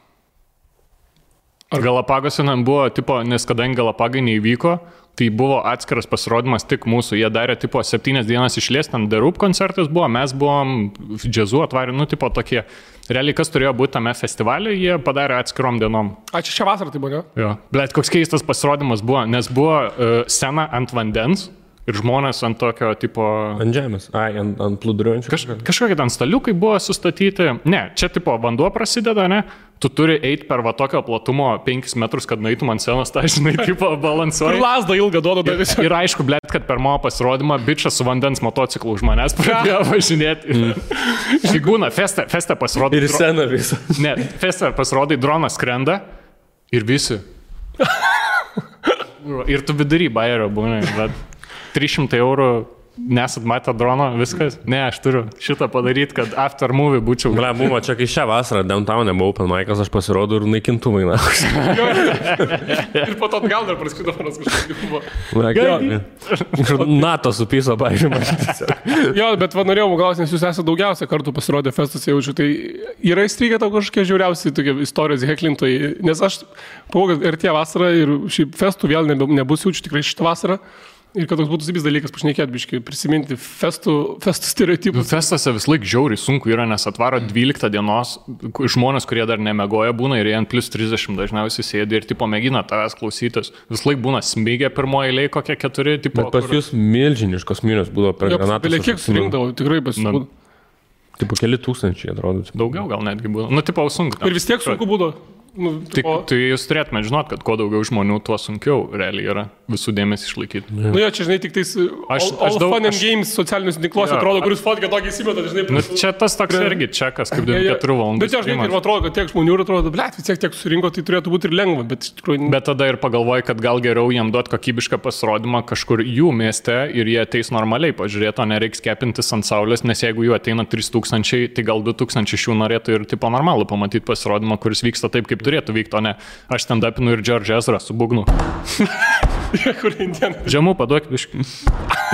Galapagose ten buvo, tipo, nes kadangi Galapagai neįvyko, tai buvo atskiras pasirodymas tik mūsų. Jie darė, tipo, septynias dienas išlės, ten Derup koncertas buvo, mes buvom džiazu atvarę, nu, tipo, tokie. Realiai, kas turėjo būti tame festivalė, jie padarė atskirom dienom. Ačiū šią vasarą tai buvo, ne? Jo. Bet koks keistas pasirodymas buvo, nes buvo uh, scena ant vandens ir žmonės ant tokio, tipo, Ant žemės. Ai, ant, ant plūduriuojančių. Kaž, kažkokie ten staliukai buvo sustatyti. Ne, čia tipo vanduo prasideda, ne? Tu turi eiti per va tokio platumo 5 metrus, kad nueitum ant scenos, tai žinai, (laughs) Ir balansuoji. lasdą ilgą duoda dar visą. Ir aišku, blėt, kad per mano pasirodymą bičias su vandens motociklu už manęs pradėjo (laughs) važinėti. Štai būna, feste, feste pasirodo. Ir sena visą. Ne, feste pasirodai, dronas skrenda ir visi. (laughs) Ir tu vidury bairio būna, bet 300 eurų nesat matę drono, viskas. Ne, aš turiu šitą padaryti, kad after movie būčiau. Ble, buvo čia, kai šią vasarą downtown'e buvo open mic'as, aš pasirodau ir naikintuvai, na. (laughs) Ir po to atgal dar praskrido manas kažkas buvo. Ir NATO supyso, pažiūrėjau. Jo, bet va norėjau klausti, nes jūs esate daugiausia kartų pasirodę festas, jaučiu, tai yra įstrigę tau kažkokie žiauriausi tokie istorijos heklintojai, nes aš kad ir tie vasarą, ir šiaip festų vėl nebe, nebus jaučiu tikrai šitą vasarą. Ir kad toks būtų zibis dalykas, pašnekėt, biškai, prisiminti festų, festų stereotipus. Festuose vis laik žiauriai sunku yra, nes atvaro 12 dienos žmonės, kurie dar nemegoja būna ir jie ant plus 30 dažniausiai sėdi ir tipo mėgina tavęs klausytis. Vis laik būna smygė pirmoji eilė kokie keturi, tipo. Bet pas kur- jūs milžiniškos minios būdavo per granatą. Belie kiek surinkdavo, tikrai pasirinkdavo. Tipo keli tūkstančiai, atrodo. Daugiau gal netgi būna. Nu, tipo, sunku. Ir vis tiek sunku būdavo. Nu, Tik, o, tai jūs turėtumėte žinot, kad kuo daugiau žmonių, tuo sunkiau realiai yra visų dėmesį išlaikyti. nu jo, čia žinai, tik tais Aš- aš, aš all, all daug- fun and aš- games socialiniuose tinkluose Jo, atrodo, kuris fotkę tokį įsimeta, žinai, Nu, prie- čia tas toks Prie- irgi čekas, kaip (laughs) Jo, jo. 4 valandų. Bet jo, žinai, ir atrodo, kad tiek žmonių ir atrodo, ble, vis tiek tiek surinko, tai turėtų būti ir lengva, bet iš tikrųjų... Bet tada ir pagalvoji, kad gal geriau jiem duoti kokybišką pasirodymą kažkur jų mieste ir jie ateis normaliai pažiūrėti, o nereiks kepintis ant saulės, nes jeigu jų ateina 3000, tai gal 2000 iš jų norėtų ir tipo normalų pamatyti pasirodymą, kuris vyksta taip, kaip turėtų vykti, o ne aš ten dapinu ir George Ezra su (laughs) indien. Žemų paduok viškai.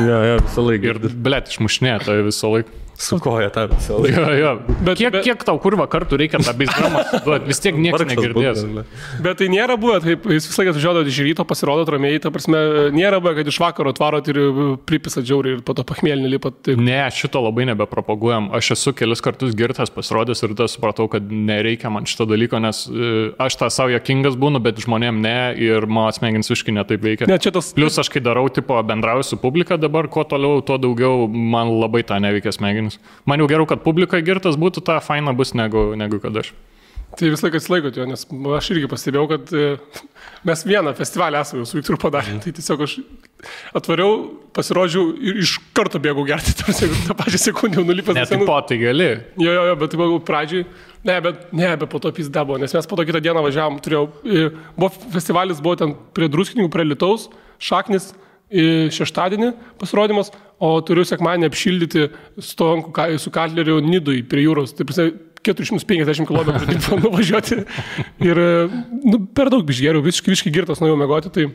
Jo, jo, visą laiką. Ir, blėt, išmušnė, tai visą laiką. Su koja tą visą laiką. Jo, jo. Bet- kiek, bet- kiek tau kurva kartų reikia tą beisdramą duoti, vis tiek niekas negirdės. būtų. Bet tai nėra buvę, taip, jūs visą laiką atvažiuodavote iš ryto, pasirodot ramiai, ta prasme, nėra buvę, kad iš vakaro atvarot ir pripisat žiauriai ir po to pachmėlinį lipat. Taip. Ne, šito labai nebepropaguojam. Aš esu kelis kartus girtas pasirodęs ir tada supratau, kad nereikia man šito dalyko, nes e, aš tą savo jokingas būnu, bet žmonėm ne ir mano smegenys visiškai netaip veikia. Ne, čia tas... Plius aš kai darau, tipo, bendrauju su publika dabar, kuo toliau, tuo daugiau man labai tą neveikia smegenis. Man jau geriau, kad publikai girtas būtų, tą faina bus negu, negu kad aš. Tai vis laikas laikote jo, nes aš irgi pastebėjau, kad e, mes vieną festivalį esame su Viktoru padarę. Tai tiesiog aš atvariau, pasirodžiau ir iš karto bėgau gerti, tarsi tą pačią sekundę nulipęs. Ne, ant tai po tai gali. Jo, jo, jo, bet tai buvo pradžiai. Ne, bet, ne, bet po to pizda buvo, nes mes po to kitą dieną važiavam, turėjau, e, buvo festivalis, buvo ten prie druskininkų, prie Lietaus, šaknis šeštadienį pasirodymas, o turiu sekmanį apšildyti su, to, ka- su Katleriu Nidui prie jūros. Tai prasme, 450 km taip nuvažiuoti. Ir nu, per daug bišgeriau, visiškai, visiškai girtas nuėjau mėgoti. Tai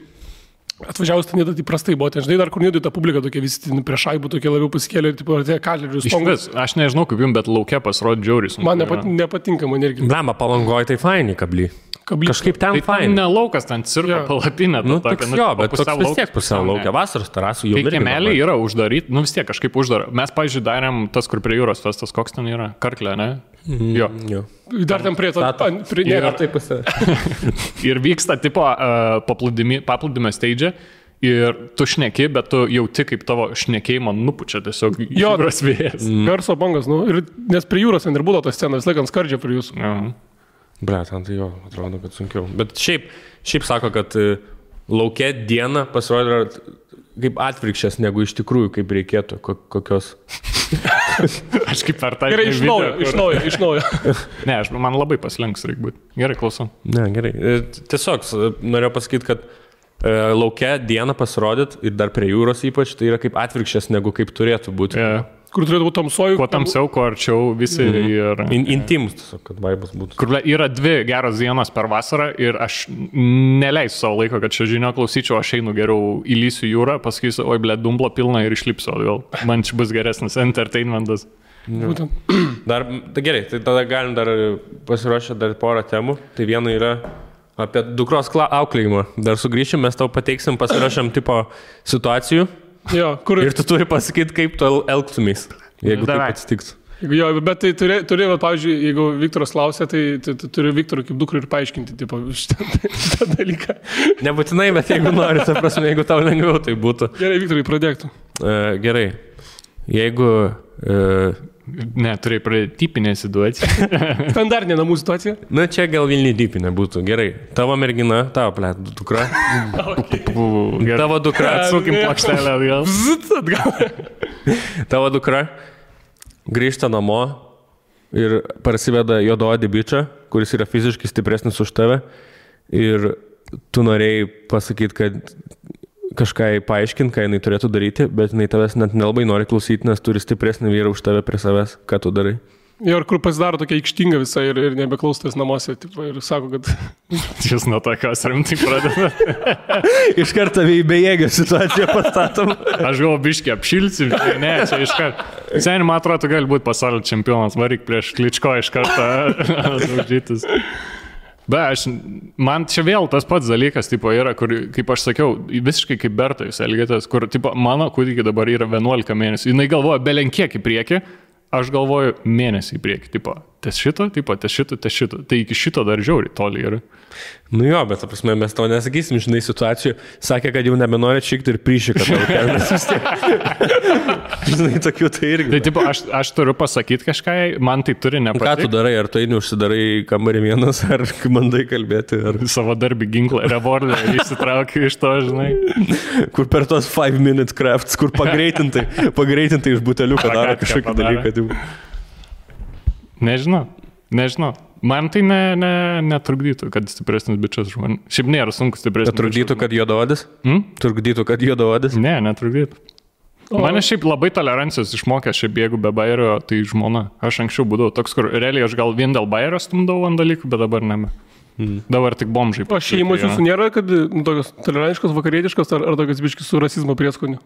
Atvažiavus ten įdėti įprastai buvo, ten žinai, dar kur nidui ta publika tokia visi ten prie šaibų tokie labiau pasikėlė ir tipo, tie kalerius. Vis, aš nežinau kaip jums, bet laukia pasirodė žiauris. Man nepat, nepatinka, man irgi. Blemba, palangoji tai faini, kably. Kably. Kažkaip ten Tai ten faini. ne laukas, ten cirko yeah. palapinė. Nu, tokia, nu, jo, bet pusiau vis tiek laukas, pusiau pusiau laukia. Vasaros terasų jau Tai labai. yra uždaryti, nu vis tiek kažkaip uždara. Mes, pažiūrėjau, darėm tas, kur prie jūros, tas, tas koks ten yra, karklė, ne? Jo. Jo. Dar ten prie to. Prie, Ir- ne, taip pusė. Ir vyksta tipo uh, paplūdimio stage. Ir tu šneki, bet tu jauti, kaip tavo šnekėjimą nupučia tiesiog Jo. jūros vėjas. garso bangas, nu, ir, nes prie jūros ten ir buvo ta scena, vis laik ant skardžio prie jūsų. Mhm. Ble, ten tai jo, atrodo, kad sunkiau. Bet šiaip, šiaip sako, kad e, laukia diena pasirodė kaip atvirkščias, negu iš tikrųjų, kaip reikėtų, ko- kokios. (laughs) Aš kaip per tą Gerai, iš naujo, kur- iš naujo, iš naujo. (laughs) Ne, aš, man labai paslenks reikia būti. Gerai, klausau. Ne, gerai. E, Tiesiog norėjau pasakyti, kad e, laukia dieną pasirodyt ir dar prie jūros ypač, tai yra kaip atvirkščias, negu kaip turėtų būti. Yeah. Kur turėtų būti tamsojų. Kuo tamsiau, kuo arčiau visi mm. ir... In, intimus, tiesiog, kad vaibas būtų. Kur yra dvi geros dienos per vasarą ir aš neleisiu savo laiko, kad čia žinio klausyčiau, aš einu geriau įlysiu jūrą, pasakysiu, oi, ble, dumblo pilna ir išlipsiu atgal. Man čia bus geresnis entertainmentas. Būtent. (clears throat) Dar, tai gerai, tai tada galim dar pasiruošę dar porą temų. Tai viena yra apie dukros auklėjimą. Dar sugrįšim, mes tau pateiksim, pasiruošėm tipo situacijų Jo, kur. ir tu turi pasakyti, kaip tu el- elgtumės, jeigu tai Davai. atsitiktų. Jo, bet tai turi, turi va, pavyzdžiui, jeigu Viktoras klausia, tai tu, tu turi Viktorui kaip dukrai ir paaiškinti, tipo, šitą, (laughs) šitą dalyką. Nebūtinai, bet jeigu nori, ta prasme, jeigu tau lengviau tai būtų. Gerai, Viktorai, pradėktų. E, gerai. Jeigu... E, Ne, turėjai pradėti tipinę situaciją. (laughs) Standartinė namų situacija. na, čia gal Vilnių dypinė būtų. Gerai. Tavo mergina, tavo plėt, dukra. Gerai. Tavo dukra. Atsukim plokštelę atgal. Zzz, atgal. (laughs) Tavo dukra grįžta namo ir prasideda juodoodį bičią, kuris yra fiziškai stipresnis už tave. Ir tu norėjai pasakyti, kad kažką paaiškinti, ką jinai turėtų daryti, bet jinai tavęs net nelabai nori klausyti, nes turi stipresnį vyrą už tave prie savęs. Ką tu darai? Jo, ir kur pasidaro tokia aikštinga visai ir, ir nebeklaustas namuose tipo, ir sako, kad (laughs) Jūs nuo tokios rimtai pradedate. (laughs) Iš karto į bejėgę situaciją pastatom. (laughs) Aš galvoju, biški apšilsiu, žinai, ne, čia iš karto. Seniai, man atrodo, gali būti pasaulio čempionas, varyk prieš kličko iš karto. daužytis. Be, aš, man čia vėl tas pats dalykas, tipo, yra, kur, kaip aš sakiau, visiškai kaip Berta jūs elgėtės, kur, tipo, mano kūdikiai dabar yra 11 mėnesių. Jis galvoja belenkiek į priekį, aš galvoju mėnesį į priekį, tipo, ties šito, tipo, ties šito, ties šito. Tai iki šito dar žiauri toli yra. Nu jo, bet, prasme, mes to nesakysim, žinai, situacijų. Sakė, kad jau nebenori čikti ir tiek. (laughs) žinai, tokių tai irgi. Tai, tipo, aš, aš turiu pasakyti kažką, man tai turi Ką tu nepatikti. darai, ar tu eini užsidarai į kambarį vienas, ar bandai kalbėti, ar Savo darbį ginklą, revolverį išsitraukiu iš to, žinai. kur per tos 5 minute crafts, kur pagreitintai, (laughs) pagreitintai iš buteliuko daro kažkokį dalyką. Tai... Nežinau, nežinau. Man tai ne, ne, netrukdytų, kad stipresnis bičias žmonių. Šiaip nėra sunku stipresnis. Trukdytų, kad juodaodis? Hmm? Trukdytų, kad juodaodis? Ne, netrukdytų. O. Mane šiaip labai tolerancijos išmokė, šiaip jeigu be bairio, tai žmona. Aš anksčiau būdavau toks, kur realiai aš gal vien dėl bairio stumdavau ant dalykų, bet dabar ne. Hmm. Dabar tik bomžai. o šeimos jūsų nėra, kad nu, tokios tolerantiškos, vakarietiškos ar, ar tokios biškis su rasizmo prieskoniu.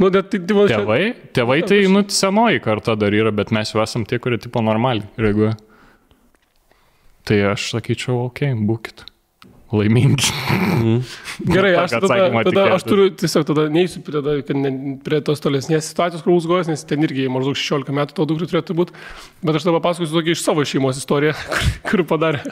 Nu, bet tai, tai, Tėvai, tėvai tai, nu, senoji karta dar yra, bet mes jau esam tie, kurie tipo normaliai reaguoja. Tai aš sakyčiau, okei, okay, laimingi. Gerai, Tokio aš tada, atsakymo tada aš turiu tiesiog tada neįsiu prie, tada, ne, prie tos tolesnės situacijos, kur užgojas, nes ten irgi maždaug 16 metų to dukrai turėtų būti. Bet aš tada papasakosiu tokį iš savo šeimos istoriją, (laughs) kur, kur padarė.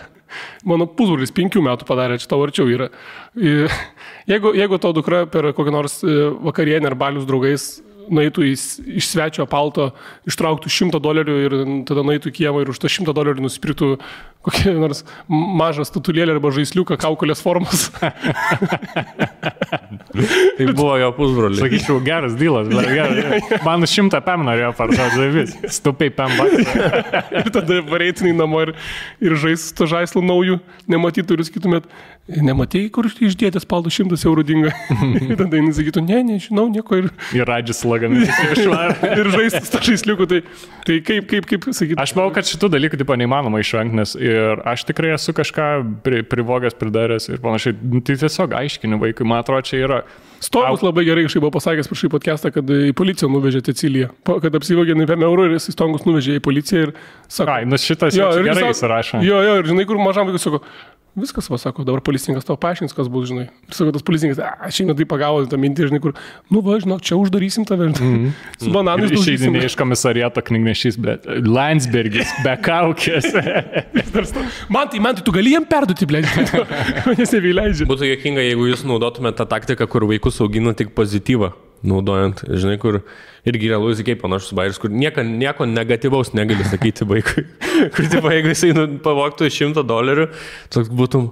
Mano pusbrolis 5 metų padarė, čia tau arčiau yra. Jeigu, jeigu to dukra per kokią nors e, vakarienę ar balius draugais nueitų į, iš svečio palto, ištrauktų 100 dolerių ir tada nueitų į kiemą ir už tą 100 dolerių nusipirktų kokį nors mažą statulėlę arba žaisliuką kaukolės formos. (laughs) Tai buvo jo pusbrolis. Sakyčiau, geras dylas, bet geras. (laughs) Man šimtą pem norėjo parduoti žavis. Stupiai pem baksų. (laughs) ir tada pareitinai namo ir, ir žais to žaislų naujų, nematytų ir sakytumėt, nematėjai, kur išdėtės paltų šimtas eurų dinga. ir tada jis sakytų, ne, nežinau, nieko ir, Ir radžis laganas išvarė. ir žais to žaisliukų. Tai, tai kaip, kaip, kaip sakyti. Aš manau, kad šitų dalykų tipo neįmanoma išvengti, nes ir aš tikrai esu kažką pri, privogęs, pridaręs ir panašiai. Nu, Tai tiesiog aiškini vaikui, man atrodo, čia yra. Stogus labai gerai kažkaip buvo pasakęs prieš šį podcastą, kad į policiją nuvežė Ceciliją. Po- Kad apsivogė ne 5 eurų ir jis Stogus nuvežė į policiją ir sako. Ai, nu šitas ir gerai sako- įsirašo. Jo, jo, ir žinai, kur mažam vaikui sako, viskas, va, sako, dabar policininkas tau paaiškins, kas bus, žinai. Ir sako, tas policininkas, "A, aš šiandien tai pagavau tą mintį, žinai, kur, nu va, žinok, čia uždarysim tave. Mm -hmm. Su bananais daužysim. Išeidinė iš komisariato knygnešys, bet Landsbergis be kaukės. (laughs) Man tai, man tai, tu gali jam perduoti, blė, (laughs) manęs nevyleidžia. Būtų jokinga, jeigu jūs naudotumėte tą taktiką, kur vaikus augina tik pozityvą, naudojant, žinai, kur irgi yra Luisai kaip panašus bairis, kur nieko, nieko negatyvaus negali sakyti vaikui. (laughs) kur, tipo, jeigu jisai nu, pavoktų 100 dolerių, toks būtum,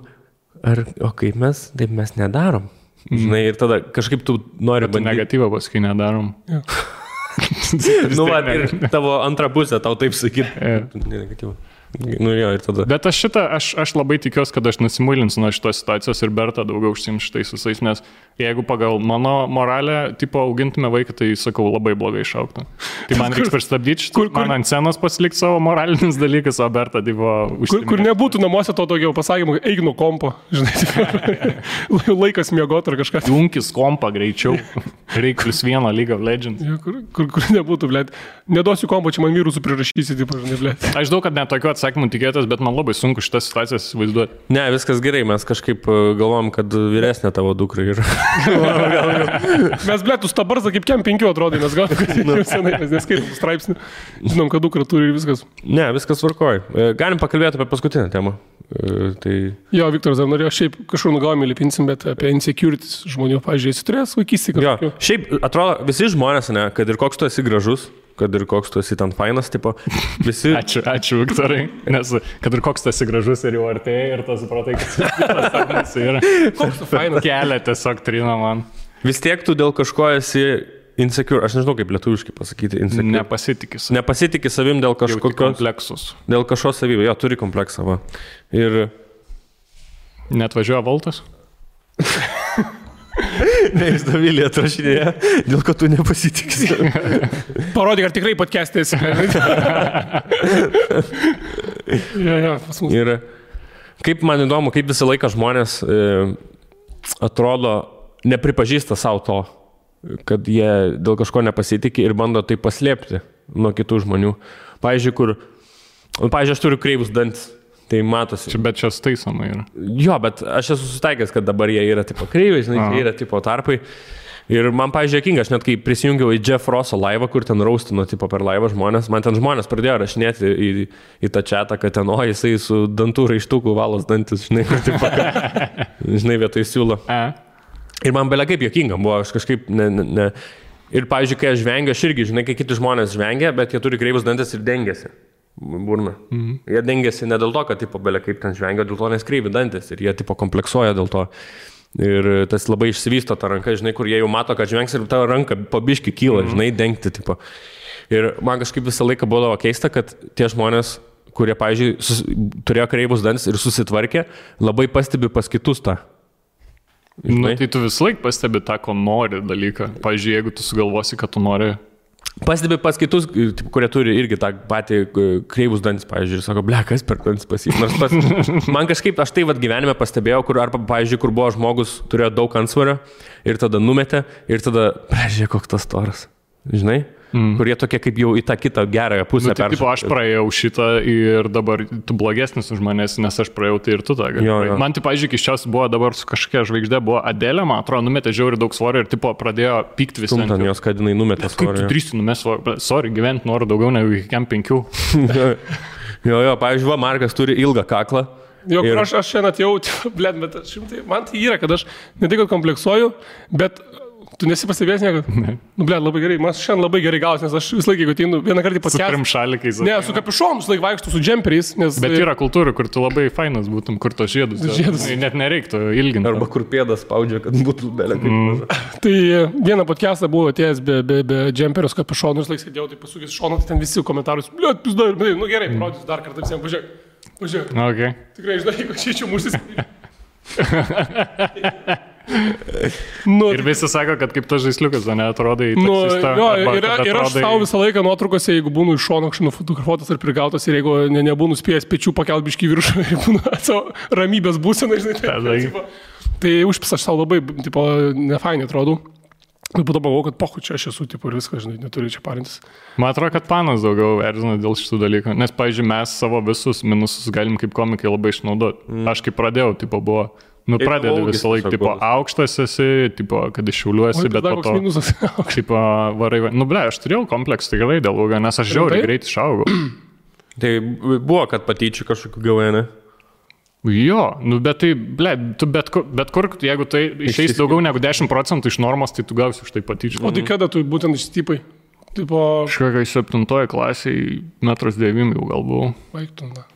ar, o kaip mes, taip mes nedarom. Žinai, ir tada kažkaip tu nori bandyti. Negatyvą paskui nedarom. (laughs) (laughs) Nu, va, ir tavo antra pusė tau taip sakyti. Jo. Negatyvų. Nu jo. Bet aš šitą, aš, aš labai tikiuosi, kad aš nusimuilinsiu nuo šitos situacijos ir Berta daugiau užsims šitais visais, nes jeigu pagal mano moralę, tipo, augintume vaiką, tai sakau, labai blogai išauktų. Tai man reiks pristabdyti šitą, kur- kur, kur, man ant scenos pasilikti savo moralinis dalykas, o Berta, tipo, Kur, užsiimti. kur nebūtų namuose to tokio pasakymo, eik nuo kompo, (laughs) žinai, tipo, (laughs) laikas miegoti ar kažką. Junkis kompą greičiau. Reikia plus vieną League of Legends. Jo, Kur, kur, kur nebūtų, blė. Neduosiu kompo, čia man virusų prirašysi, tipo, žinai, blė. Aš daug, kad net tokių atsakymų tikėtas, bet man labai sunku šitas situacijas įsivaizduoti. Ne, viskas gerai, mes kažkaip e, galvom, kad vyresnė tavo dukra yra. Mes, blė, tu stabarzą kaip kem penkių atrodai, mes gal jau senai, mes neskaitom straipsnių. Žinom, kad dukra turi ir viskas. Ne, viskas tvarkoj. E, Galim pakalbėti apie paskutinę temą. E, Tai Jo, Viktoras dar norėjo, šiaip kažkur nugalomį lipinsim, bet apie insecurities žmonių, pažiūrėjau, esi turėjęs vaikystį jo, kažkokiu. šiaip atrodo, visi žmonės, ne, kad ir koks tu esi gražus, kad ir koks tu esi ten fainas, tipo, visi... (laughs) Ačiū, ačiū, Viktorai. Nes kad ir koks tas gražus ir jau artėja ir tas supratai, kad tas sapnas yra. Koks tu fainas. (laughs) Kelia tiesiog trina man. Vis tiek tu dėl kažko esi insecure, aš nežinau kaip lietuviškai pasakyti, insecure. Ne. Nepasitikis. Nepasitikė savim dėl kažkokios, kompleksus. dėl kažkos savybės, jo, turi kompleksą, va. Ir... Net važiuoja Voltas. (laughs) Ne, jis Davilį atrašinėja, dėl ko tu nepasitikė. (laughs) Parodyk, ar tikrai (laughs) jo, pas mus. Ir kaip man įdomu, kaip visą laiką žmonės e, atrodo nepripažįsta savo to, kad jie dėl kažko nepasitikė ir bando tai paslėpti nuo kitų žmonių. Pavyzdžiui, kur, nu, pavyzdžiui, aš turiu kreivus dantis, tai matosi. Čia, bet čia staisoma yra. Jo, bet aš esu susitaikęs, kad dabar jie yra tipo kreivai, žinai, jie yra tipo tarpai. Ir man, pažiūrėjau, jokinga, aš net kai prisijungiau į Jeff Rosso laivą, kur ten raustino tipo per laivą žmonės, man ten žmonės pradėjo rašinėti į, į tą čatą, kad ten, o jisai su dantų raištuku valos dantis, žinai, kur, tipo, kad, (laughs) žinai, vietoj siūlo. Ir man belia kaip jokinga buvo, aš kažkaip ne... ne, ne. Ir, pavyzdžiui, kai aš žvengiu, aš irgi, žinai, kai kiti žmonės žvengia, bet jie turi kreivus dantis ir dengiasi. Burna. Mhm. Jie dengiasi ne dėl to, kad, tipo, belia kaip ten žvengia, dėl to nes kreivi dantis ir jie, tipo, kompleksuoja dėl to. Ir tas labai išsivysto ta ranka, žinai, kur jie jau mato, kad žvengs ir tavo ranka pabiški kyla, mhm. žinai, dengti, tipo. Ir man kažkaip visą laiką būdavo keista, kad tie žmonės, kurie, pavyzdžiui, sus, turėjo kreivus dantis ir susitvarkė, labai pastebi pas kitus tą. Nu, Žinai? tai tu vis laik pastebi tą, ko nori dalyką. Pavyzdžiui, jeigu tu sugalvosi, kad tu nori Pastebi pas kitus, kurie turi irgi tą patį e, kreivus dantis, pavyzdžiui, ir sako, ble, kas per dantis pas jį. Nors pas, (laughs) man kažkaip, aš tai vad gyvenime pastebėjau, kur, arba, pavyzdžiui, kur buvo žmogus, turėjo daug ansvario ir tada numetė ir tada, žiūrėk, koks tas toras. Žinai? Mm. Kurie tokie kaip jau į tą kitą gerąją pusę. Nu, tai, tipo, aš praėjau šitą ir dabar tu blogesnis už manęs, nes aš praėjau tai ir tu tą. Jo, jo. Man, tai, pažiūrėk, iš šios buvo dabar su kažkokia žvaigždė, buvo Adelė, man atrodo, numetė žiauri daug svorio ir tipo pradėjo pykti visi. Tumtan jos, kad jinai numetė Kaip tu svorio. drįsti numesti svorio? Sorry, gyventi noriu daugiau negu iki kem penkių. (laughs) jo, jo, pavyzdžiui, va, Markas turi ilgą kaklą. Jo, Ir- aš, aš šiandien atėjau, (laughs) blėt, bet aš, tai, man tai yra, kad aš ne tik kompleksuoju, bet tu nesi pastebėjęs niekada. Ne. Nu, blėt, labai gerai, man šiandien labai gerai gausi, nes aš visą laiką, jeigu ateinu vieną kartą į Su trim šalikais. Ne, su kapišonu, visą laiką vaikštų su džemperiais, nes... Bet yra kultūra, kur tu labai fainas būtum, kur to žiedus. Žiedus. Net nereiktų ilginti. Arba kur pėdas spaudžia, kad būtų belė. Mm. (laughs) Tai vieną podcastą buvau atėjęs be, be, be džemperio su kapišonu, ir laiks sėdėjau, tai pasukęs šoną, tai ten visi komentarus, blėt, pizda, ir, nu gerai, parodysiu dar kartą visiems, važiuok. Važiuok. Okay. Tikrai, žinai, jeigu čia čia mūsų... nu, Ir visi sako, kad kaip tas žaisliukas, ne atrodai. Nu, taksistą, jo, ir, kad ir aš atrodai- savo visą laiką nuotraukose, jeigu būnu iš šono kažkaip nufotografuotas ar prigautas ir jeigu ne, nebūnu spėjęs pečių pakelbiški viršų (laughs) ir būnu savo ramybės būsena, žinai, tai, Tada- tipo, tai užpis aš savo labai, tipo, nefainai atrodau. Ir po to pagalvojau, kad pohu čia aš esu, tipo, ir viskas, žinai, neturiu čia parintis. Man atrodo, kad panas daugiau erzina dėl šitų dalykų. Nes, pavyzdžiui, mes savo visus minusus galim kaip komikai labai išnaudoti. Mm. Aš kaip pradėjau, tipo, buvo. Nu, pradedi visą laiką, tipo, aukštas esi, tipo, kad iššiuliuosi, Oi, bet po to... minusas. (laughs) Kaip varai, va- nu, ble, aš turėjau kompleksą tikrai dėl ūgio, nes aš žiauriai greit išaugau. (clears throat) Tai buvo, kad patyčių kažkokių gavai, ne? Jo, nu, bet tai, ble, tu bet kur, bet kur jeigu tai išeis daugiau negu 10 procentų iš normos, tai tu gausi už tai patyčių. O tai kada tu būtent išstipai? Tipo, Kažkokiai septintoje klasėje metras devim jau gal buvau. baigtum, na.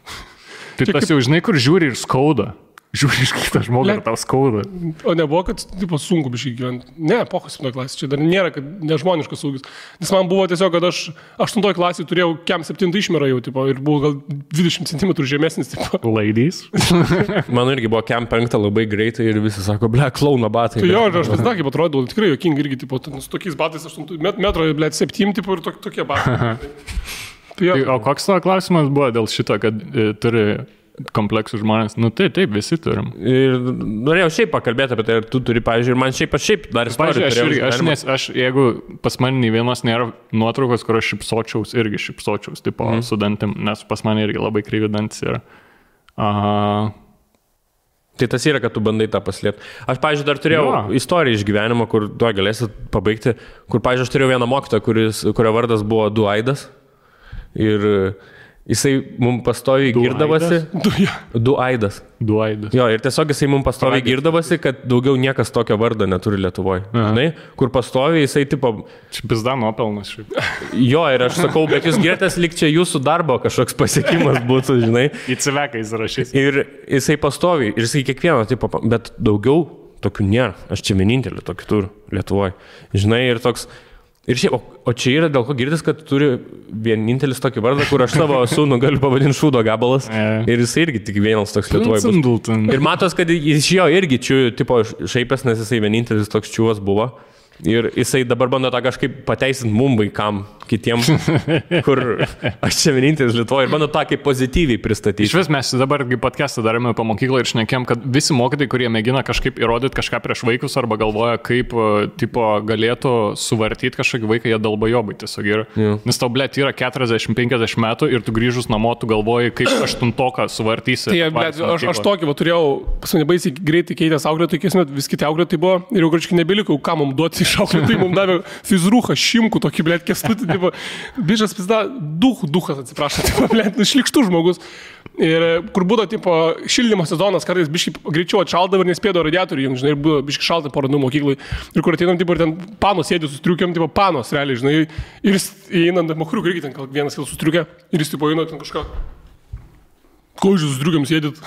Tai tas jau žinai, kur žiūri ir skauda. Žiūri iš kitą žmogų Le- ir tau skauda. O nebuvo, kad, tipo, sunku biškai gyventi. Ne, pohas 7 klasė, čia dar nėra, kad nežmoniškas ūgis. Nes man buvo tiesiog, kad aš 8 klasėje turėjau kem 7 išmerą jau, tipo, ir buvau gal 20 cm žemesnis, tipo. Ladies. (laughs) Man irgi buvo kem penkta labai greitai ir visi sako, ble, klauno batai. Tai jo, ir aš pats kaip atrodau, tikrai jokingai irgi, tipo, su tokiais batais 8 met, metro, blėt, 7, tipo, ir tok, tokie batai. (laughs) Tai Tai, o koks tavo klausimas buvo dėl šito, kad e, turi kompleksų žmonės? Nu tai taip, visi turim. Ir norėjau šiaip pakalbėti apie tai, ar tu turi, pavyzdžiui, ir man šiaip, aš šiaip dar Pavyzdžiui, aš, irgi, aš, nes, aš jeigu pas mane nei vienos nėra nuotraukos, kur aš šipsočiaus, irgi šipsočiaus, tipo mm. su dantim, nes pas mane irgi labai kryvi dantis yra. Aha. Tai tas yra, kad tu bandai tą paslėpti. Aš, pavyzdžiui, dar turėjau Jo. istoriją iš gyvenimo, kur tu galėsit pabaigti, kur, pavyzdžiui, aš turėjau vieną kuris, kurio vardas buvo Duaidas. Ir jisai mums pastoviai Duaidas? girdavosi. du, ja. Duaidas. Duaidas. Jo, ir tiesiog jisai mums pastoviai Pradės. girdavosi, kad daugiau niekas tokio vardo neturi Lietuvoje. Žinai, kur pastoviai jisai tipo, Čia pizda nuopelnas šiaip. (laughs) jo, ir aš sakau, bet jūs girdėtės lik čia jūsų darbo kažkoks pasiekimas būtų, žinai. Į civeką įsirašys. Ir jisai pastovi, ir jisai kiekvieną, tipo, bet daugiau tokių nėra. Aš čia vienintelį tokį turiu Lietuvoje. Žinai, ir toks. Ir šiaip, o, o čia yra dėl ko girdis, kad turi vienintelis tokį vardą, kur aš savo sūnų galiu pavadinti šūdo gabalas. (laughs) E. Ir jis irgi tik vienas toks. Sindulton. Ir matos, kad iš jo irgi čiū, tipo, šaipės, nes jisai vienintelis toks čiūvas buvo. Ir jisai dabar bando tą kažkaip pateisinti mum vaikam, kitiem, (laughs) kur aš čia vienintelis Lietuvoje ir bando tą kaip pozityviai pristatyti. Iš vis mes dabar podcastą darėme po mokyklą ir šnekėm, kad visi mokytojai, kurie mėgina kažkaip įrodyti kažką prieš vaikus arba galvoja, kaip e, tipo, galėtų suvartyti kažkokį vaiką, jie dalbajobai tiesiog yra. Jo. Nes tau, blėt, yra 40-50 metų ir tu grįžus namo, tu galvoji, kaip aštuntoką suvartysi. Tai, blėt, aš, aš tokį va, turėjau, pas mane baisiai greitai keitęs auklėtojai, vis kiti auklėtojai buvo ir jau kažkaip nebelikau, ką mums duoti iš auklėtojai, mums davė fizrūką, šimkų tokį, blėt, kestutį, tipo, bižas pizda, duh, duhas, atsiprašau, tipo, blėt, nu, šlikštų žmogus. Ir kur būdavo, tipo, šildymo sezonas, kartais biškai greičiau atšaldavo ir nespėdavo radiatorių, jums, žinai, ir buvo biškai šalta dienų mokyklai. Ir kur ateinam, tipo, ir ten panos sėdė su striukiam, tipo, panos, realiai, žinai, ir jis įeinant, mokriuk irgi ten vienas kil su striukė, ir jis, tipo, eina ten kažką. Ko jūs su striukiam sėdit?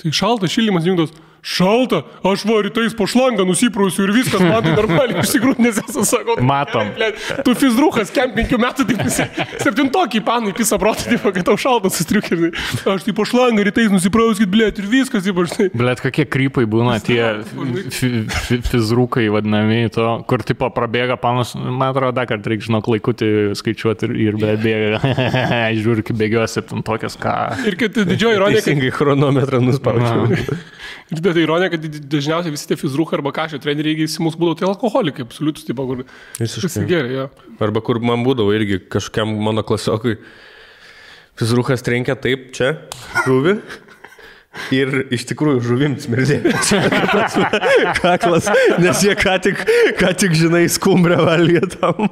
Tai šaltas šildymas jungtos. Šalta, aš va rytais po šlangą nusiprausiu ir viskas, man tai normaliai, iš tikrųjų, nes esu, sako, Matom. "Blet, Tu fizrukas, kem penkių metų, tai visi septintokį panai pisą protą, tipo, kad tau šalta sustriukė. Aš tai po šlangą rytais nusiprauskit, blėt, ir viskas, tipo, žinai. Blet, kokie krypai būna tie fi- fi- fizrukai vadinami, to, kur tipo prabėga panas, man atrodo, dar kartą reikia, žinok, laikutį skaičiuoti ir, ir blet bėga. (laughs) Žiūriu, kaip bėgioja septintokės, ką. Ir kad didžioji ironija, Teisingai chronometrą nuspaudžiau. Bet ironija, kad dažniausiai visi tie fizrukai arba kažkokie treneriai, jeigu mūsų būdavo, tai alkoholikai, absoliutus, tipo, kur Visiškai. pasigeria, jo. Arba kur man būdavo irgi kažkam mano klasiokui. Fizrukas trenkia taip čia, žuvi. Ir iš tikrųjų žuvim smirdė. (laughs) Kaklas, nes jie ką tik, ką tik žinai, skumbrę valgė tam.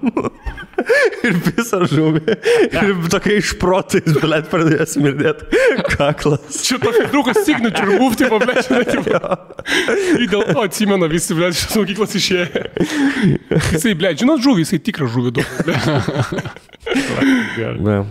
(laughs) Ir visą žuvį. Ir tokia išprotais, blėt, pradėjo smirdėti. Kaklas. Čia tokia drukas signature move, tipo, blėt, žinai, tipo. (laughs) Ir dėl to atsimena visi, blėt, iš mokyklos išėję. Jisai, blėt, žinot, žuvį, jisai tikras žuvį duoda.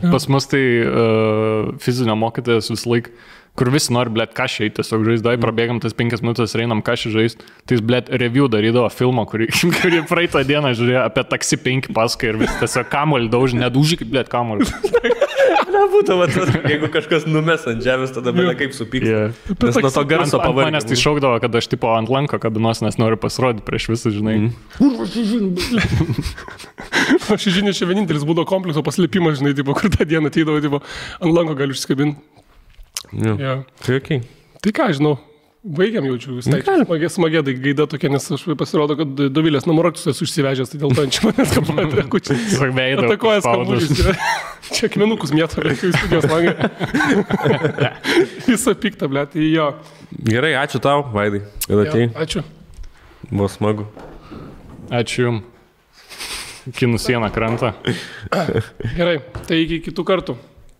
Pas mus tai uh, fizinio mokytojas vis laik, kur visi nori, blėt, kažkai tiesiog žaisdai, prabėgam tas penkias minutės ir einam kažkai žaisti. Tai jis, blėt, review darydavo filmą, kurį, (laughs) kurį praeitą dieną žiūrėjo apie taksi 5 paską ir vis tiesiog kamolį daužė, nedaužyk, blėt, kamolį. (laughs) Nebūtų, va, tas, jeigu kažkas numes ant žemės, tada bėda kaip supyks. Yeah. Nes nuo to garso ant manęs tai šaukdavo, kad aš tipo ant lanko kabinos, nes noriu pasirodyti prieš visus, žinai. Mm. (laughs) Aš žinau, čia vienintelis būdo komplekso paslėpimas, žinai, tipo, kur tą dieną ateidavo, tipo, ant lango galiu užsikabinti. Ja. Ja. Tai okay. Tai ką, žinau, baigiam jaučiu visai. Smagia, smagia tai gaida tokia, nes aš pasirodo, kad Dovilės namoraktus esu išsivežęs, tai dėl to čia manęs kapuoja (laughs) kučiai. Tiesiog veidą. Atakojas paspaudus. skambutis. (laughs) Čia akmenukus mėto, reikia į studijos langą. (laughs) Visą piktą, ble, tai jo. Gerai, ačiū tau, Vaidai, kad atėjai. Ačiū. Buvo smagu. Ačiū Jums. Kinų sieną krantą. Gerai, tai iki kitų kartų.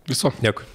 Viso. Dėkui.